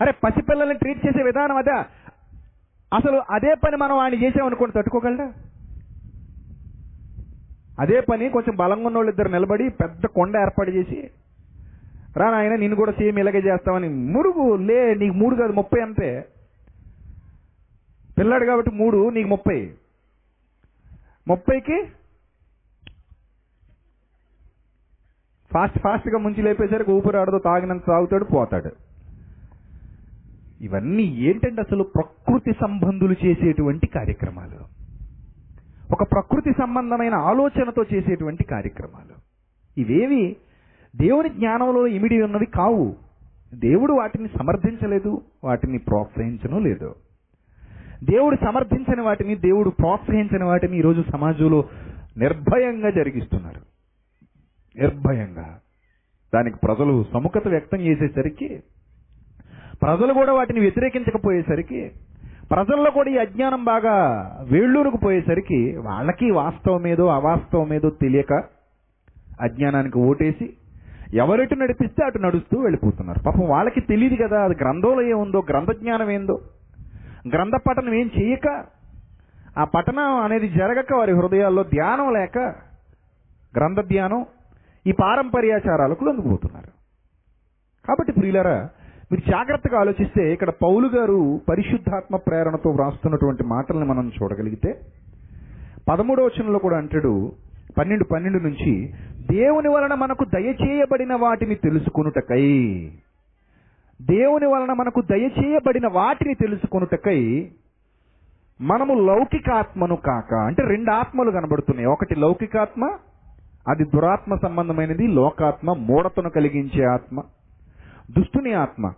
అరే పసిపిల్లల్ని ట్రీట్ చేసే విధానం అదే? అసలు అదే పని మనం ఆయన చేసామనుకోండి తట్టుకోగలరా? అదే పని కొంచెం బలంగా ఉన్న వాళ్ళు ఇద్దరు నిలబడి పెద్ద కొండ ఏర్పాటు చేసి రా నాయన నిన్ను కూడా సేమ్ ఇలాగే చేస్తామని మురుగు లే నీకు మూడు కాదు ముప్పై అంతే. పిల్లాడు కాబట్టి మూడు నీకు ముప్పై. ముప్పైకి ఫాస్ట్ ఫాస్ట్గా ముంచి లేపేసరికి ఊపిరి ఆడదో తాగినంత తాగుతాడు పోతాడు. ఇవన్నీ ఏంటంటే అసలు ప్రకృతి సంబంధులు చేసేటువంటి కార్యక్రమాలు? ఒక ప్రకృతి సంబంధమైన ఆలోచనతో చేసేటువంటి కార్యక్రమాలు. ఇవేవి దేవుని జ్ఞానంలో ఇమిడి ఉన్నవి కావు. దేవుడు వాటిని సమర్థించలేదు వాటిని ప్రోత్సహించను లేదు. దేవుడు సమర్థించని వాటిని దేవుడు ప్రోత్సహించని వాటిని ఈరోజు సమాజంలో నిర్భయంగా జరిగిస్తున్నారు. నిర్భయంగా. దానికి ప్రజలు సముఖత వ్యక్తం చేసేసరికి ప్రజలు కూడా వాటిని వ్యతిరేకించకపోయేసరికి ప్రజల్లో కూడా ఈ అజ్ఞానం బాగా వేళ్ళూరుకు పోయేసరికి వాళ్ళకి వాస్తవం ఏదో అవాస్తవం ఏదో తెలియక అజ్ఞానానికి ఓటేసి ఎవరెటు నడిపిస్తే అటు నడుస్తూ వెళ్ళిపోతున్నారు. పాపం వాళ్ళకి తెలియదు కదా అది గ్రంథంలో ఏముందో గ్రంథ జ్ఞానం ఏందో. గ్రంథ పఠనం ఏం చేయక ఆ పఠనం అనేది జరగక వారి హృదయాల్లో ధ్యానం లేక గ్రంథ ధ్యానం ఈ పారంపర్యాచారాలకు లొంగిపోతున్నారు. కాబట్టి ప్రియులరా మీరు జాగ్రత్తగా ఆలోచిస్తే ఇక్కడ పౌలు గారు పరిశుద్ధాత్మ ప్రేరణతో వ్రాస్తున్నటువంటి మాటల్ని మనం చూడగలిగితే పదమూడవచనంలో కూడా అంటాడు పన్నెండు పన్నెండు నుంచి దేవుని వలన మనకు దయచేయబడిన వాటిని తెలుసుకొనుటకై దేవుని వలన మనకు దయచేయబడిన వాటిని తెలుసుకొనుటకై మనము లౌకికాత్మను కాక అంటే రెండు ఆత్మలు కనబడుతున్నాయి. ఒకటి లౌకికాత్మ అది దురాత్మ సంబంధమైనది లోకాత్మ మూఢతను కలిగించే ఆత్మ దుష్టుని ఆత్మ.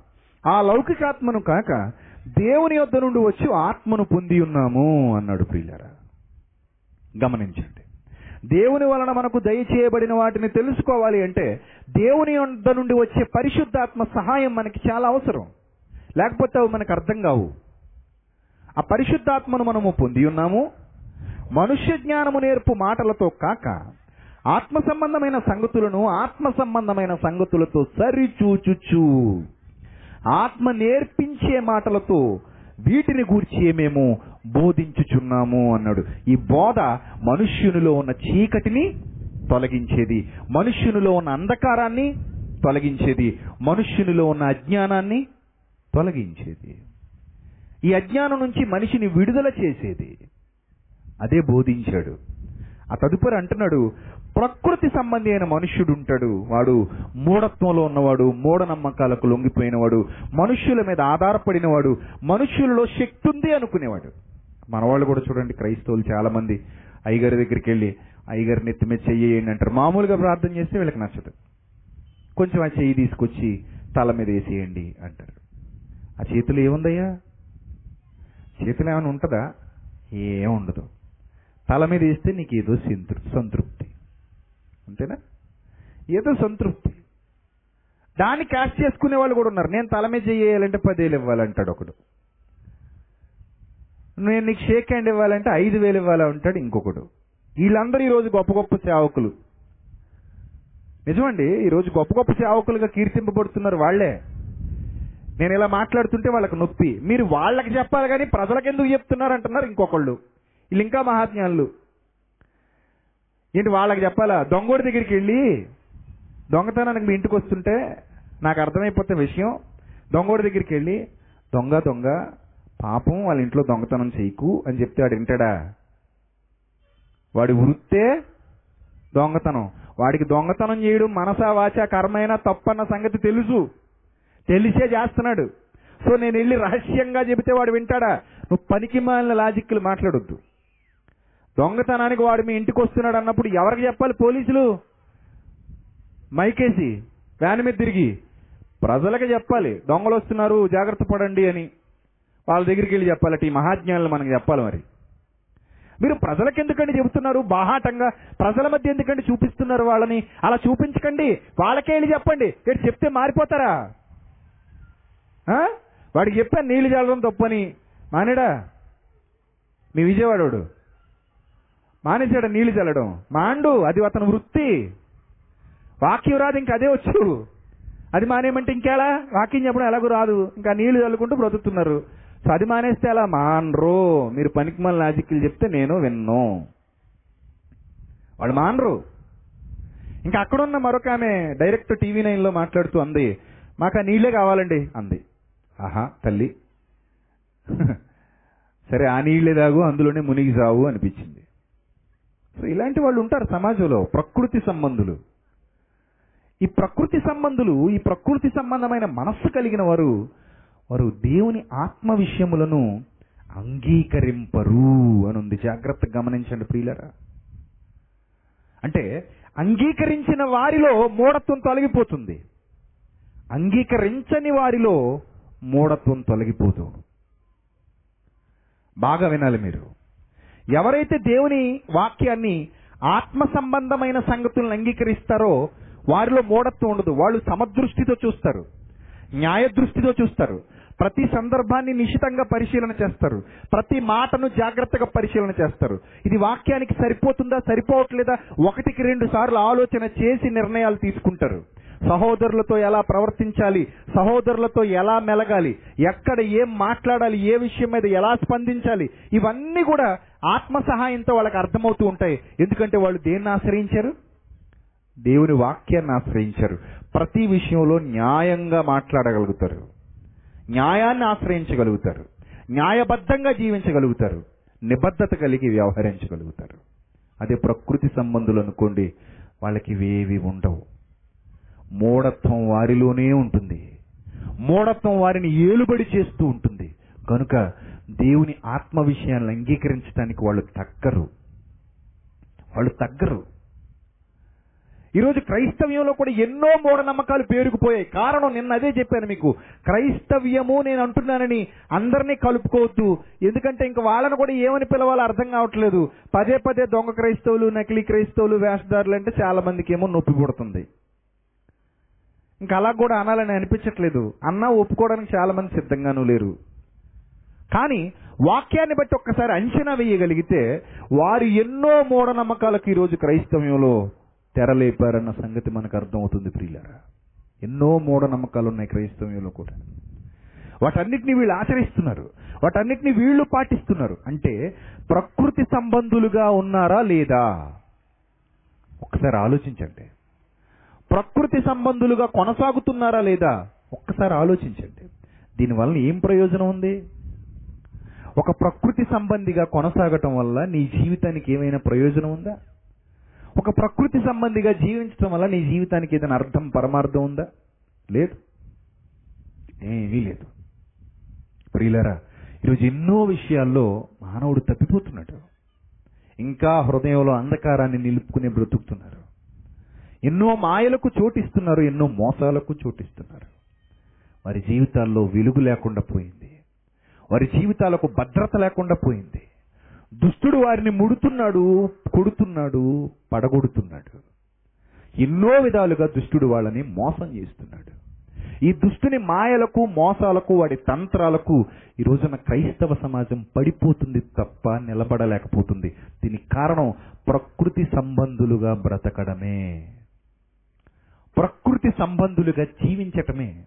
ఆ లౌకికాత్మను కాక దేవుని యొద్ద నుండి వచ్చి ఆత్మను పొంది ఉన్నాము అన్నాడు ప్రియులరా. గమనించండి. దేవుని వలన మనకు దయచేయబడిన వాటిని తెలుసుకోవాలి అంటే దేవుని యొద్ద నుండి వచ్చే పరిశుద్ధాత్మ సహాయం మనకి చాలా అవసరం. లేకపోతే అవి మనకు అర్థం కావు. ఆ పరిశుద్ధాత్మను మనము పొంది ఉన్నాము. మనుష్య జ్ఞానము నేర్పు మాటలతో కాక ఆత్మ సంబంధమైన సంగతులను ఆత్మ సంబంధమైన సంగతులతో సరిచూచుచు. ఆత్మ నేర్పించే మాటలతో వీటిని గూర్చి మేము బోధించుచున్నాము అన్నాడు. ఈ బోధ మనుష్యునిలో ఉన్న చీకటిని తొలగించేది మనుష్యునిలో ఉన్న అంధకారాన్ని తొలగించేది మనుష్యునిలో ఉన్న అజ్ఞానాన్ని తొలగించేది. ఈ అజ్ఞానం నుంచి మనిషిని విడుదల చేసేది. అదే బోధించాడు. ఆ తదుపరి అంటున్నాడు ప్రకృతి సంబంధి అయిన మనుష్యుడు ఉంటాడు వాడు మూఢత్వంలో ఉన్నవాడు మూఢనమ్మకాలకు లొంగిపోయినవాడు మనుష్యుల మీద ఆధారపడినవాడు మనుష్యులలో శక్తి ఉంది అనుకునేవాడు. మనవాళ్ళు కూడా చూడండి క్రైస్తవులు చాలా మంది అయ్యగారి దగ్గరికి వెళ్ళి అయ్యగారి నెత్తి మీద చెయ్యండి అంటారు. మామూలుగా ప్రార్థన చేస్తే వీళ్ళకి నచ్చదు. కొంచెం ఆ చెయ్యి తీసుకొచ్చి తల మీద వేసేయండి అంటారు. ఆ చేతులు ఏముందయ్యా? చేతులు ఏమైనా ఉంటుందా? ఏముండదు. తల మీద వేస్తే నీకు ఏదో సంతృ- సంతృప్తి. అంతేనా? ఏదో సంతృప్తి. దాన్ని క్యాష్ చేసుకునే వాళ్ళు కూడా ఉన్నారు. నేను తల మీద చేయాలంటే పదేళ్ళు ఇవ్వాలంటాడు ఒకడు. నేను నీకు షేక్ హ్యాండ్ ఇవ్వాలంటే ఐదు వేలు ఇవ్వాలా ఉంటాడు ఇంకొకడు. వీళ్ళందరూ ఈరోజు గొప్ప గొప్ప సేవకులు. నిజమండి ఈరోజు గొప్ప గొప్ప సేవకులుగా కీర్తింపబడుతున్నారు వాళ్ళే. నేను ఇలా మాట్లాడుతుంటే వాళ్ళకి నొప్పి. మీరు వాళ్ళకి చెప్పాలి కానీ ప్రజలకు ఎందుకు చెప్తున్నారు అంటున్నారు ఇంకొకళ్ళు. వీళ్ళు ఇంకా మహాత్మ్యాలు. ఏంటి వాళ్ళకి చెప్పాలా? దొంగోడి దగ్గరికి వెళ్ళి దొంగతనానికి మీ ఇంటికి వస్తుంటే నాకు అర్థమైపోతే విషయం. దొంగోడి దగ్గరికి వెళ్ళి దొంగ దొంగ పాపం వాళ్ళ ఇంట్లో దొంగతనం చేయకు అని చెప్తే వాడు వింటాడా? వాడి వృత్తే దొంగతనం. వాడికి దొంగతనం చేయడం మనసా వాచా కర్మైనా తప్పన్న సంగతి తెలుసు. తెలిసే చేస్తున్నాడు. సో నేను వెళ్ళి రహస్యంగా చెబితే వాడు వింటాడా? నువ్వు పనికి మాలిన లాజిక్లు మాట్లాడొద్దు. దొంగతనానికి వాడు మీ ఇంటికి వస్తున్నాడు అన్నప్పుడు ఎవరికి చెప్పాలి పోలీసులు? మైకేసి వ్యాన్ మీద తిరిగి ప్రజలకి చెప్పాలి దొంగలు వస్తున్నారు జాగ్రత్త పడండి అని. వాళ్ళ దగ్గరికి వెళ్ళి చెప్పాలట ఈ మహాజ్ఞానులు మనకు చెప్పాలి మరి. మీరు ప్రజలకు ఎందుకండి చెబుతున్నారు? బాహాటంగా ప్రజల మధ్య ఎందుకండి చూపిస్తున్నారు వాళ్ళని? అలా చూపించకండి. వాళ్ళకే వెళ్ళి చెప్పండి. మీరు చెప్తే మారిపోతారా? వాడికి చెప్పాను నీళ్ళు చల్లడం తప్పని. మానేడా? మీ విజయవాడోడు. మానేశాడు నీళ్ళు చల్లడం? మాండు అది అతని వృత్తి. వాక్యం రాదు ఇంకా అదే వచ్చు. అది మానేయమంటే ఇంకేలా? వాక్యం చెప్పడం ఎలాగో రాదు. ఇంకా నీళ్ళు చల్లుకుంటూ బ్రతుకుతున్నారు. సో అది మానేస్తే అలా మానరు. మీరు పనికి మళ్ళీ లాజిక్లు చెప్తే నేను విన్ను. వాళ్ళు మానరు. ఇంకా అక్కడున్న మరొక ఆమె డైరెక్ట్ టీవీ నైన్లో మాట్లాడుతూ అంది మాకు ఆ నీళ్ళే కావాలండి అంది. ఆహా తల్లి. సరే ఆ నీళ్ళే తాగు అందులోనే మునిగి సావు అనిపించింది. సో ఇలాంటి వాళ్ళు ఉంటారు సమాజంలో ప్రకృతి సంబంధులు. ఈ ప్రకృతి సంబంధులు ఈ ప్రకృతి సంబంధమైన మనస్సు కలిగిన వారు వారు దేవుని ఆత్మ విషయములను అంగీకరింపరు అని ఉంది జాగ్రత్తగా గమనించండి ప్రియులరా. అంటే అంగీకరించిన వారిలో మూఢత్వం తొలగిపోతుంది. అంగీకరించని వారిలో మూఢత్వం తొలగిపోతుంది. బాగా వినాలి మీరు. ఎవరైతే దేవుని వాక్యాన్ని ఆత్మ సంబంధమైన సంగతులను అంగీకరిస్తారో వారిలో మూఢత్వం ఉండదు. వాళ్ళు సమదృష్టితో చూస్తారు. న్యాయ దృష్టితో చూస్తారు. ప్రతి సందర్భాన్ని నిశితంగా పరిశీలన చేస్తారు. ప్రతి మాటను జాగ్రత్తగా పరిశీలన చేస్తారు. ఇది వాక్యానికి సరిపోతుందా సరిపోవట్లేదా? ఒకటికి రెండు సార్లు ఆలోచన చేసి నిర్ణయాలు తీసుకుంటారు. సహోదరులతో ఎలా ప్రవర్తించాలి? సహోదరులతో ఎలా మెలగాలి? ఎక్కడ ఏం మాట్లాడాలి? ఏ విషయం మీద ఎలా స్పందించాలి? ఇవన్నీ కూడా ఆత్మ సహాయంతో వాళ్ళకి అర్థమవుతూ ఉంటాయి. ఎందుకంటే వాళ్ళు దేన్ని ఆశ్రయించారు? దేవుని వాక్యాన్ని ఆశ్రయించారు. ప్రతి విషయంలో న్యాయంగా మాట్లాడగలుగుతారు. న్యాయాన్ని ఆశ్రయించగలుగుతారు. న్యాయబద్ధంగా జీవించగలుగుతారు. నిబద్ధత కలిగి వ్యవహరించగలుగుతారు. అదే ప్రకృతి సంబంధులు అనుకోండి వాళ్ళకి ఇవేవి ఉండవు. మూఢత్వం వారిలోనే ఉంటుంది. మూఢత్వం వారిని ఏలుబడి చేస్తూ ఉంటుంది. కనుక దేవుని ఆత్మ విషయాలను అంగీకరించడానికి వాళ్ళు తగ్గరు. వాళ్ళు తగ్గరు. ఈరోజు క్రైస్తవ్యంలో కూడా ఎన్నో మూఢనమ్మకాలు పేరుకుపోయాయి. కారణం నిన్న అదే చెప్పాను మీకు. క్రైస్తవ్యము నేను అంటున్నానని అందరినీ కలుపుకోవద్దు. ఎందుకంటే ఇంక వాళ్ళని కూడా ఏమని పిలవాలో అర్థం కావట్లేదు. పదే పదే దొంగ క్రైస్తవులు నకిలీ క్రైస్తవులు వేషధారులు అంటే చాలా మందికి ఏమో నొప్పి పుడుతుంది. ఇంకా అలా కూడా అనాలని అనిపించట్లేదు. అన్నా ఒప్పుకోవడానికి చాలా మంది సిద్ధంగానూ లేరు. కానీ వాక్యాన్ని బట్టి ఒక్కసారి అంచనా వేయగలిగితే వారు ఎన్నో మూఢనమ్మకాలకు ఈరోజు క్రైస్తవ్యంలో తెరలేపారన్న సంగతి మనకు అర్థమవుతుంది ప్రియులారా. ఎన్నో మూఢనమ్మకాలు ఉన్నాయి క్రైస్తవ్యంలో కూడా. వాటన్నిటిని వీళ్ళు ఆచరిస్తున్నారు. వాటన్నిటిని వీళ్ళు పాటిస్తున్నారు. అంటే ప్రకృతి సంబంధులుగా ఉన్నారా లేదా? ఒక్కసారి ఆలోచించండి. ప్రకృతి సంబంధులుగా కొనసాగుతున్నారా లేదా? ఒక్కసారి ఆలోచించండి. దీనివల్ల ఏం ప్రయోజనం ఉంది? ఒక ప్రకృతి సంబంధిగా కొనసాగటం వల్ల నీ జీవితానికి ఏమైనా ప్రయోజనం ఉందా? ఒక ప్రకృతి సంబంధిగా జీవించడం వల్ల నీ జీవితానికి ఏదైనా అర్థం పరమార్థం ఉందా? లేదు. ఏమీ లేదు. ప్రియులరా ఈరోజు ఎన్నో విషయాల్లో మానవుడు తప్పిపోతున్నాడు. ఇంకా హృదయంలో అంధకారాన్ని నిలుపుకుని బ్రతుకుతున్నారు. ఎన్నో మాయలకు చోటిస్తున్నారు ఎన్నో మోసాలకు చోటిస్తున్నారు. వారి జీవితాల్లో వెలుగు లేకుండా పోయింది. వారి జీవితాలకు భద్రత లేకుండా పోయింది. దుష్టుడు వారిని ముడుతున్నాడు కొడుతున్నాడు పడగొడుతున్నాడు. ఎన్నో విధాలుగా దుష్టుడు వాళ్ళని మోసం చేస్తున్నాడు. ఈ దుష్టుని మాయలకు మోసాలకు వాడి తంత్రాలకు ఈ రోజున క్రైస్తవ సమాజం పడిపోతుంది తప్ప నిలబడలేకపోతుంది. దీనికి కారణం ప్రకృతి సంబంధులుగా బ్రతకడమే. ప్రకృతి సంబంధులుగా జీవించటమే.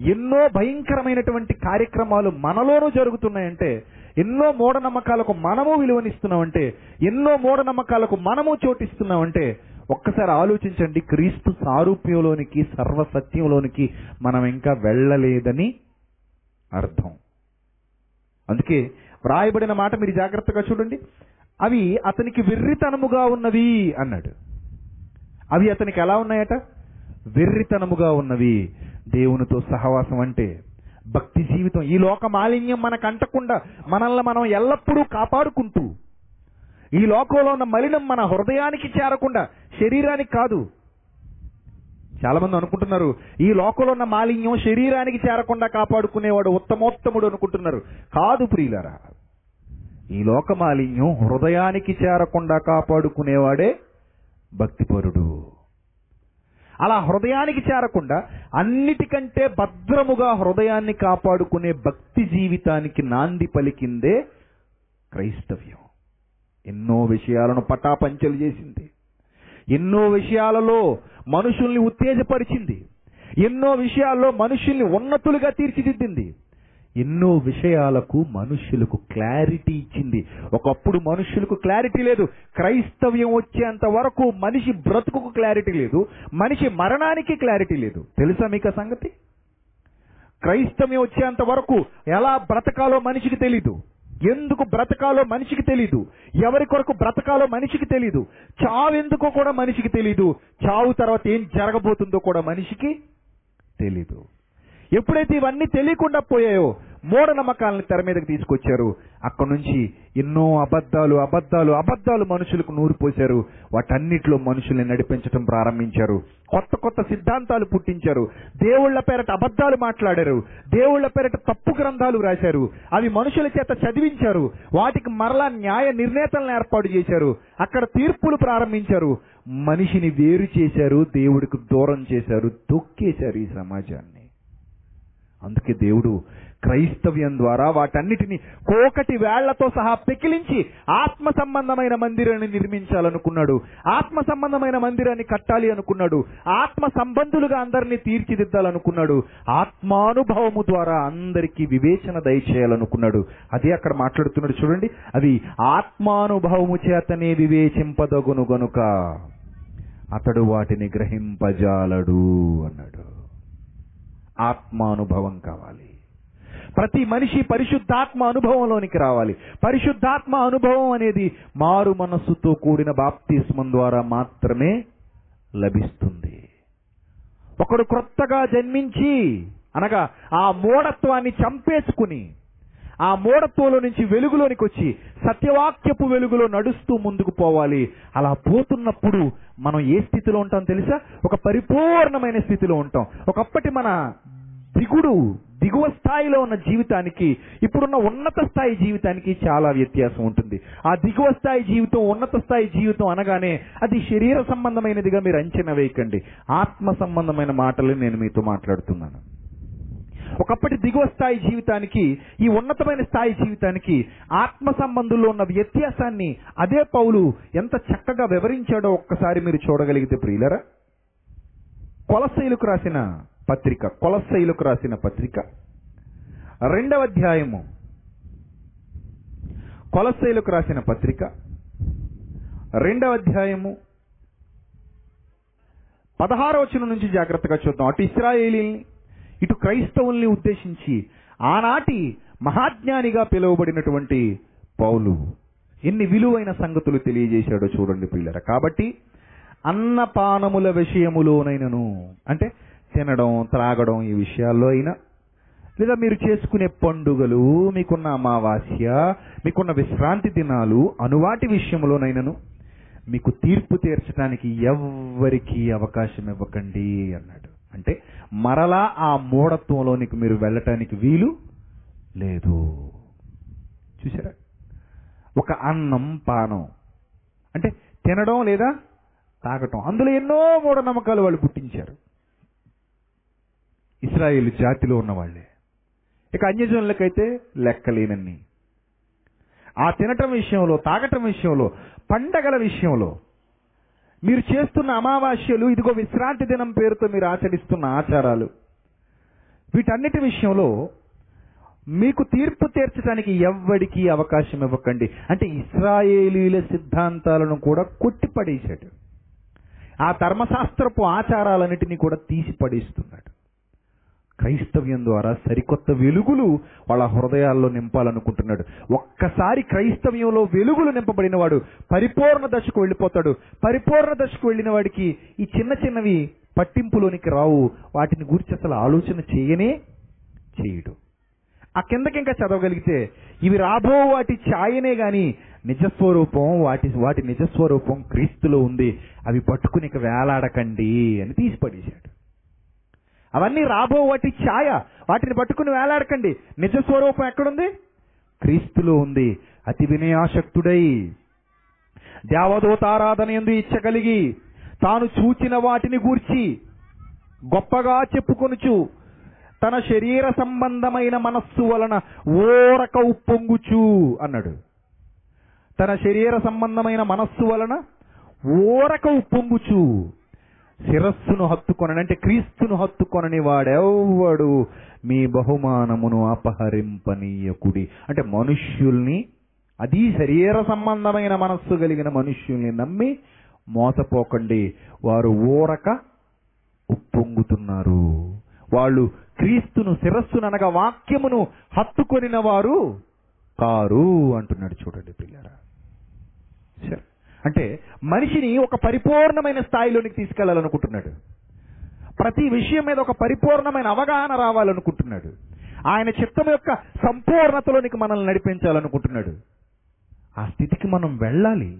ఎన్నో భయంకరమైనటువంటి కార్యక్రమాలు మనలోనూ జరుగుతున్నాయంటే ఎన్నో మూఢనమ్మకాలకు మనము విలువనిస్తున్నామంటే ఎన్నో మూఢనమ్మకాలకు మనము చోటిస్తున్నామంటే ఒక్కసారి ఆలోచించండి క్రీస్తు సారూప్యంలోనికి సర్వసత్యంలోనికి మనం ఇంకా వెళ్ళలేదని అర్థం. అందుకే వ్రాయబడిన మాట మీరు జాగ్రత్తగా చూడండి. అవి అతనికి విర్రితనముగా ఉన్నవి అన్నాడు. అవి అతనికి ఎలా ఉన్నాయట? వెర్రితనముగా ఉన్నవి. దేవునితో సహవాసం అంటే భక్తి జీవితం. ఈ లోక మాలిన్యం మనకు అంటకుండా మనల్ని మనం ఎల్లప్పుడూ కాపాడుకుంటూ ఈ లోకంలో ఉన్న మలినం మన హృదయానికి చేరకుండా శరీరానికి కాదు. చాలా మంది అనుకుంటున్నారు ఈ లోకంలో ఉన్న మాలిన్యం శరీరానికి చేరకుండా కాపాడుకునేవాడు ఉత్తమోత్తముడు అనుకుంటున్నారు. కాదు ప్రియులరా ఈ లోక మాలిన్యం హృదయానికి చేరకుండా కాపాడుకునేవాడే భక్తిపరుడు. అలా హృదయానికి చేరకుండా అన్నిటికంటే భద్రముగా హృదయాన్ని కాపాడుకునే భక్తి జీవితానికి నాంది పలికిందే క్రైస్తవ్యం. ఎన్నో విషయాలను పటాపంచలు చేసింది. ఎన్నో విషయాలలో మనుషుల్ని ఉత్తేజపరిచింది. ఎన్నో విషయాల్లో మనుషుల్ని ఉన్నతులుగా తీర్చిదిద్దింది. ఎన్నో విషయాలకు మనుష్యులకు క్లారిటీ ఇచ్చింది. ఒకప్పుడు మనుష్యులకు క్లారిటీ లేదు. క్రైస్తవ్యం వచ్చేంత వరకు మనిషి బ్రతుకుకు క్లారిటీ లేదు. మనిషి మరణానికి క్లారిటీ లేదు. తెలుసా మీకు ఆ సంగతి? క్రైస్తవ్యం వచ్చేంత వరకు ఎలా బ్రతకాలో మనిషికి తెలీదు. ఎందుకు బ్రతకాలో మనిషికి తెలీదు? ఎవరి కొరకు బ్రతకాలో మనిషికి తెలీదు? చావు ఎందుకో కూడా మనిషికి తెలీదు. చావు తర్వాత ఏం జరగబోతుందో కూడా మనిషికి తెలీదు. ఎప్పుడైతే ఇవన్నీ తెలియకుండా పోయాయో మూఢనమ్మకాలను తెర మీదకి తీసుకొచ్చారు. అక్కడి నుంచి ఎన్నో అబద్ధాలు అబద్ధాలు అబద్ధాలు మనుషులకు నూరు పోశారు. వాటన్నిటిలో మనుషుల్ని నడిపించడం ప్రారంభించారు. కొత్త కొత్త సిద్ధాంతాలు పుట్టించారు. దేవుళ్ళ పేరట అబద్ధాలు మాట్లాడారు. దేవుళ్ళ పేరట తప్పు గ్రంథాలు రాశారు అవి మనుషుల చేత చదివించారు. వాటికి మరలా న్యాయ నిర్ణేతలను ఏర్పాటు చేశారు. అక్కడ తీర్పులు ప్రారంభించారు. మనిషిని వేరు చేశారు. దేవుడికి దూరం చేశారు. తొక్కేశారు ఈ సమాజాన్ని. అందుకే దేవుడు క్రైస్తవ్యం ద్వారా వాటన్నిటిని కోకటి వేళ్ళతో సహా పెకిలించి ఆత్మ సంబంధమైన మందిరాన్ని నిర్మించాలనుకున్నాడు. ఆత్మ సంబంధమైన మందిరాన్ని కట్టాలి అనుకున్నాడు. ఆత్మ సంబంధులుగా అందరినీ తీర్చిదిద్దాలనుకున్నాడు. ఆత్మానుభవము ద్వారా అందరికీ వివేచన దయచేయాలనుకున్నాడు. అదే అక్కడ మాట్లాడుతున్నాడు చూడండి. అది ఆత్మానుభవము చేతనే వివేచింపదగును గనుక అతడు వాటిని గ్రహింపజాలడు అన్నాడు. ఆత్మానుభవం కావాలి. ప్రతి మనిషి పరిశుద్ధాత్మ అనుభవంలోనికి రావాలి. పరిశుద్ధాత్మ అనుభవం అనేది మారు మనస్సుతో కూడిన బాప్తిస్మం ద్వారా మాత్రమే లభిస్తుంది. ఒకడు క్రొత్తగా జన్మించి అనగా ఆ మూఢత్వాన్ని చంపేసుకుని ఆ మూఢత్వంలో నుంచి వెలుగులోనికి వచ్చి సత్యవాక్యపు వెలుగులో నడుస్తూ ముందుకు పోవాలి. అలా పోతున్నప్పుడు మనం ఏ స్థితిలో ఉంటాం తెలుసా? ఒక పరిపూర్ణమైన స్థితిలో ఉంటాం. ఒకప్పటి మన దిగుడు దిగువ స్థాయిలో ఉన్న జీవితానికి ఇప్పుడున్న ఉన్నత స్థాయి జీవితానికి చాలా వ్యత్యాసం ఉంటుంది. ఆ దిగువ స్థాయి జీవితం ఉన్నత స్థాయి జీవితం అనగానే అది శరీర సంబంధమైనదిగా మీరు అంచనా వేయకండి. ఆత్మ సంబంధమైన మాటలు నేను మీతో మాట్లాడుతున్నాను. ఒకప్పటి దిగువ స్థాయి జీవితానికి ఈ ఉన్నతమైన స్థాయి జీవితానికి ఆత్మ సంబంధంలో ఉన్న వ్యత్యాసాన్ని అదే పౌలు ఎంత చక్కగా వివరించాడో ఒక్కసారి మీరు చూడగలిగితే ప్రియులరా. కొలసైలకు రాసిన పత్రిక కొలసైలకు రాసిన పత్రిక. రెండవ అధ్యాయము. కొలసైలకు రాసిన పత్రిక. రెండవ అధ్యాయము. పదహారవచనం నుంచి జాగ్రత్తగా చూద్దాం. అటు ఇస్రాయేలీల్ని ఇటు క్రైస్తవుల్ని ఉద్దేశించి ఆనాటి మహాజ్ఞానిగా పిలువబడినటువంటి పౌలు ఎన్ని విలువైన సంగతులు తెలియజేశాడో చూడండి పిల్లర. కాబట్టి అన్నపానముల విషయములోనైనను అంటే తినడం త్రాగడం ఈ విషయాల్లో అయినా లేదా మీరు చేసుకునే పండుగలు మీకున్న అమావాస్య మీకున్న విశ్రాంతి దినాలు అనువాటి విషయంలోనైనను మీకు తీర్పు తీర్చడానికి ఎవ్వరికీ అవకాశం ఇవ్వకండి అన్నాడు. అంటే మరలా ఆ మూఢత్వంలోనికి మీరు వెళ్ళటానికి వీలు లేదు. చూసారా ఒక అన్నం పానం. అంటే తినడం లేదా తాగటం. అందులో ఎన్నో మూఢనమ్మకాలు వాళ్ళు పుట్టించారు. ఇస్రాయేల్ జాతిలో ఉన్న వాళ్ళే ఇక అన్యజనులకైతే లెక్కలేనన్ని. ఆ తినటం విషయంలో తాగటం విషయంలో పండగల విషయంలో మీరు చేస్తున్న అమావాస్యలు ఇదిగో విశ్రాంతి దినం పేరుతో మీరు ఆచరిస్తున్న ఆచారాలు. వీటన్నిటి విషయంలో మీకు తీర్పు తీర్చడానికి ఎవ్వడికి అవకాశం ఇవ్వకండి. అంటే ఇస్రాయేలీల సిద్ధాంతాలను కూడా కొట్టిపడేశాడు. ఆ ధర్మశాస్త్రపు ఆచారాలన్నిటినీ కూడా తీసి పడేస్తున్నాడు క్రైస్తవ్యం ద్వారా సరికొత్త వెలుగులు వాళ్ళ హృదయాల్లో నింపాలనుకుంటున్నాడు. ఒక్కసారి క్రైస్తవ్యంలో వెలుగులు నింపబడిన వాడు పరిపూర్ణ దశకు వెళ్ళిపోతాడు. పరిపూర్ణ దశకు వెళ్ళిన వాడికి ఈ చిన్న చిన్నవి పట్టింపులోనికి రావు. వాటిని గురించి అసలు ఆలోచన చేయనే చేయడు. ఆ కిందకి ఇంకా చదవగలిగితే ఇవి రాబో వాటి ఛాయనే గాని నిజస్వరూపం వాటి వాటి నిజస్వరూపం క్రీస్తులో ఉంది. అవి పట్టుకుని ఇక వేలాడకండి అని తీసి పడేశాడు అవన్నీ రాబో వాటి ఛాయ. వాటిని పట్టుకుని వేలాడకండి. నిజ స్వరూపం ఎక్కడుంది? క్రీస్తులో ఉంది. అతి వినయాశక్తుడై. దేవదూతారాధన ఎందు ఇచ్చగలిగి తాను చూచిన వాటిని గూర్చి గొప్పగా చెప్పుకొనుచు తన శరీర సంబంధమైన మనస్సు వలన ఓరక ఉప్పొంగుచు అన్నాడు. తన శరీర సంబంధమైన మనస్సు వలన ఓరక ఉప్పొంగుచు. శిరస్సును హత్తుకొనని అంటే క్రీస్తును హత్తుకొనని వాడెవ్వడు. మీ బహుమానమును అపహరింపనీయకుడి. అంటే మనుష్యుల్ని అది శరీర సంబంధమైన మనస్సు కలిగిన మనుష్యుల్ని నమ్మి మోసపోకండి. వారు ఊరక ఉప్పొంగుతున్నారు. వాళ్ళు క్రీస్తును శిరస్సుననగా వాక్యమును హత్తుకొనిన వారు కారు అంటున్నాడు చూడండి పిల్లరా. సరే. అంటే మనిషిని ఒక పరిపూర్ణమైన స్థాయిలోనికి తీసుకెళ్ళాలనుకుంటున్నాడు. ప్రతి విషయం మీద ఒక పరిపూర్ణమైన అవగాహన రావాలనుకుంటున్నాడు. ఆయన చిత్తం యొక్క సంపూర్ణతలోనికి మనల్ని నడిపించాలనుకుంటున్నాడు. ఆ స్థితికి మనం వెళ్ళాలి.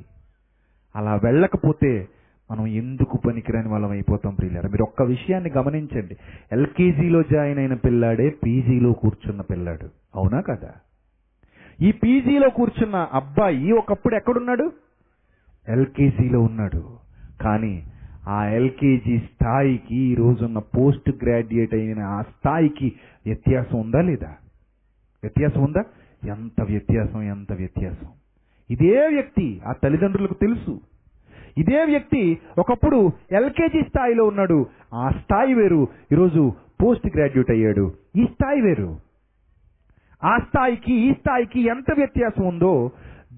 అలా వెళ్ళకపోతే మనం ఎందుకు పనికిరాని వాళ్ళం అయిపోతాం ప్రియులారా? మీరు ఒక్క విషయాన్ని గమనించండి. ఎల్కేజీలో జాయిన్ అయిన పిల్లాడే పీజీలో కూర్చున్న పిల్లాడు. అవునా కదా? ఈ పీజీలో కూర్చున్న అబ్బాయి ఒకప్పుడు ఎక్కడున్నాడు? ఎల్కేజీలో ఉన్నాడు. కానీ ఆ ఎల్కేజీ స్థాయికి ఈ రోజున్న పోస్ట్ గ్రాడ్యుయేట్ అయిన ఆ స్థాయికి వ్యత్యాసం ఉందా లేదా? వ్యత్యాసం ఉందా? ఎంత వ్యత్యాసం ఎంత వ్యత్యాసం? ఇదే వ్యక్తి ఆ తల్లిదండ్రులకు తెలుసు. ఇదే వ్యక్తి ఒకప్పుడు ఎల్కేజీ స్థాయిలో ఉన్నాడు. ఆ స్థాయి వేరు. ఈరోజు పోస్ట్ గ్రాడ్యుయేట్ అయ్యాడు. ఈ స్థాయి వేరు. ఆ స్థాయికి ఈ స్థాయికి ఎంత వ్యత్యాసం ఉందో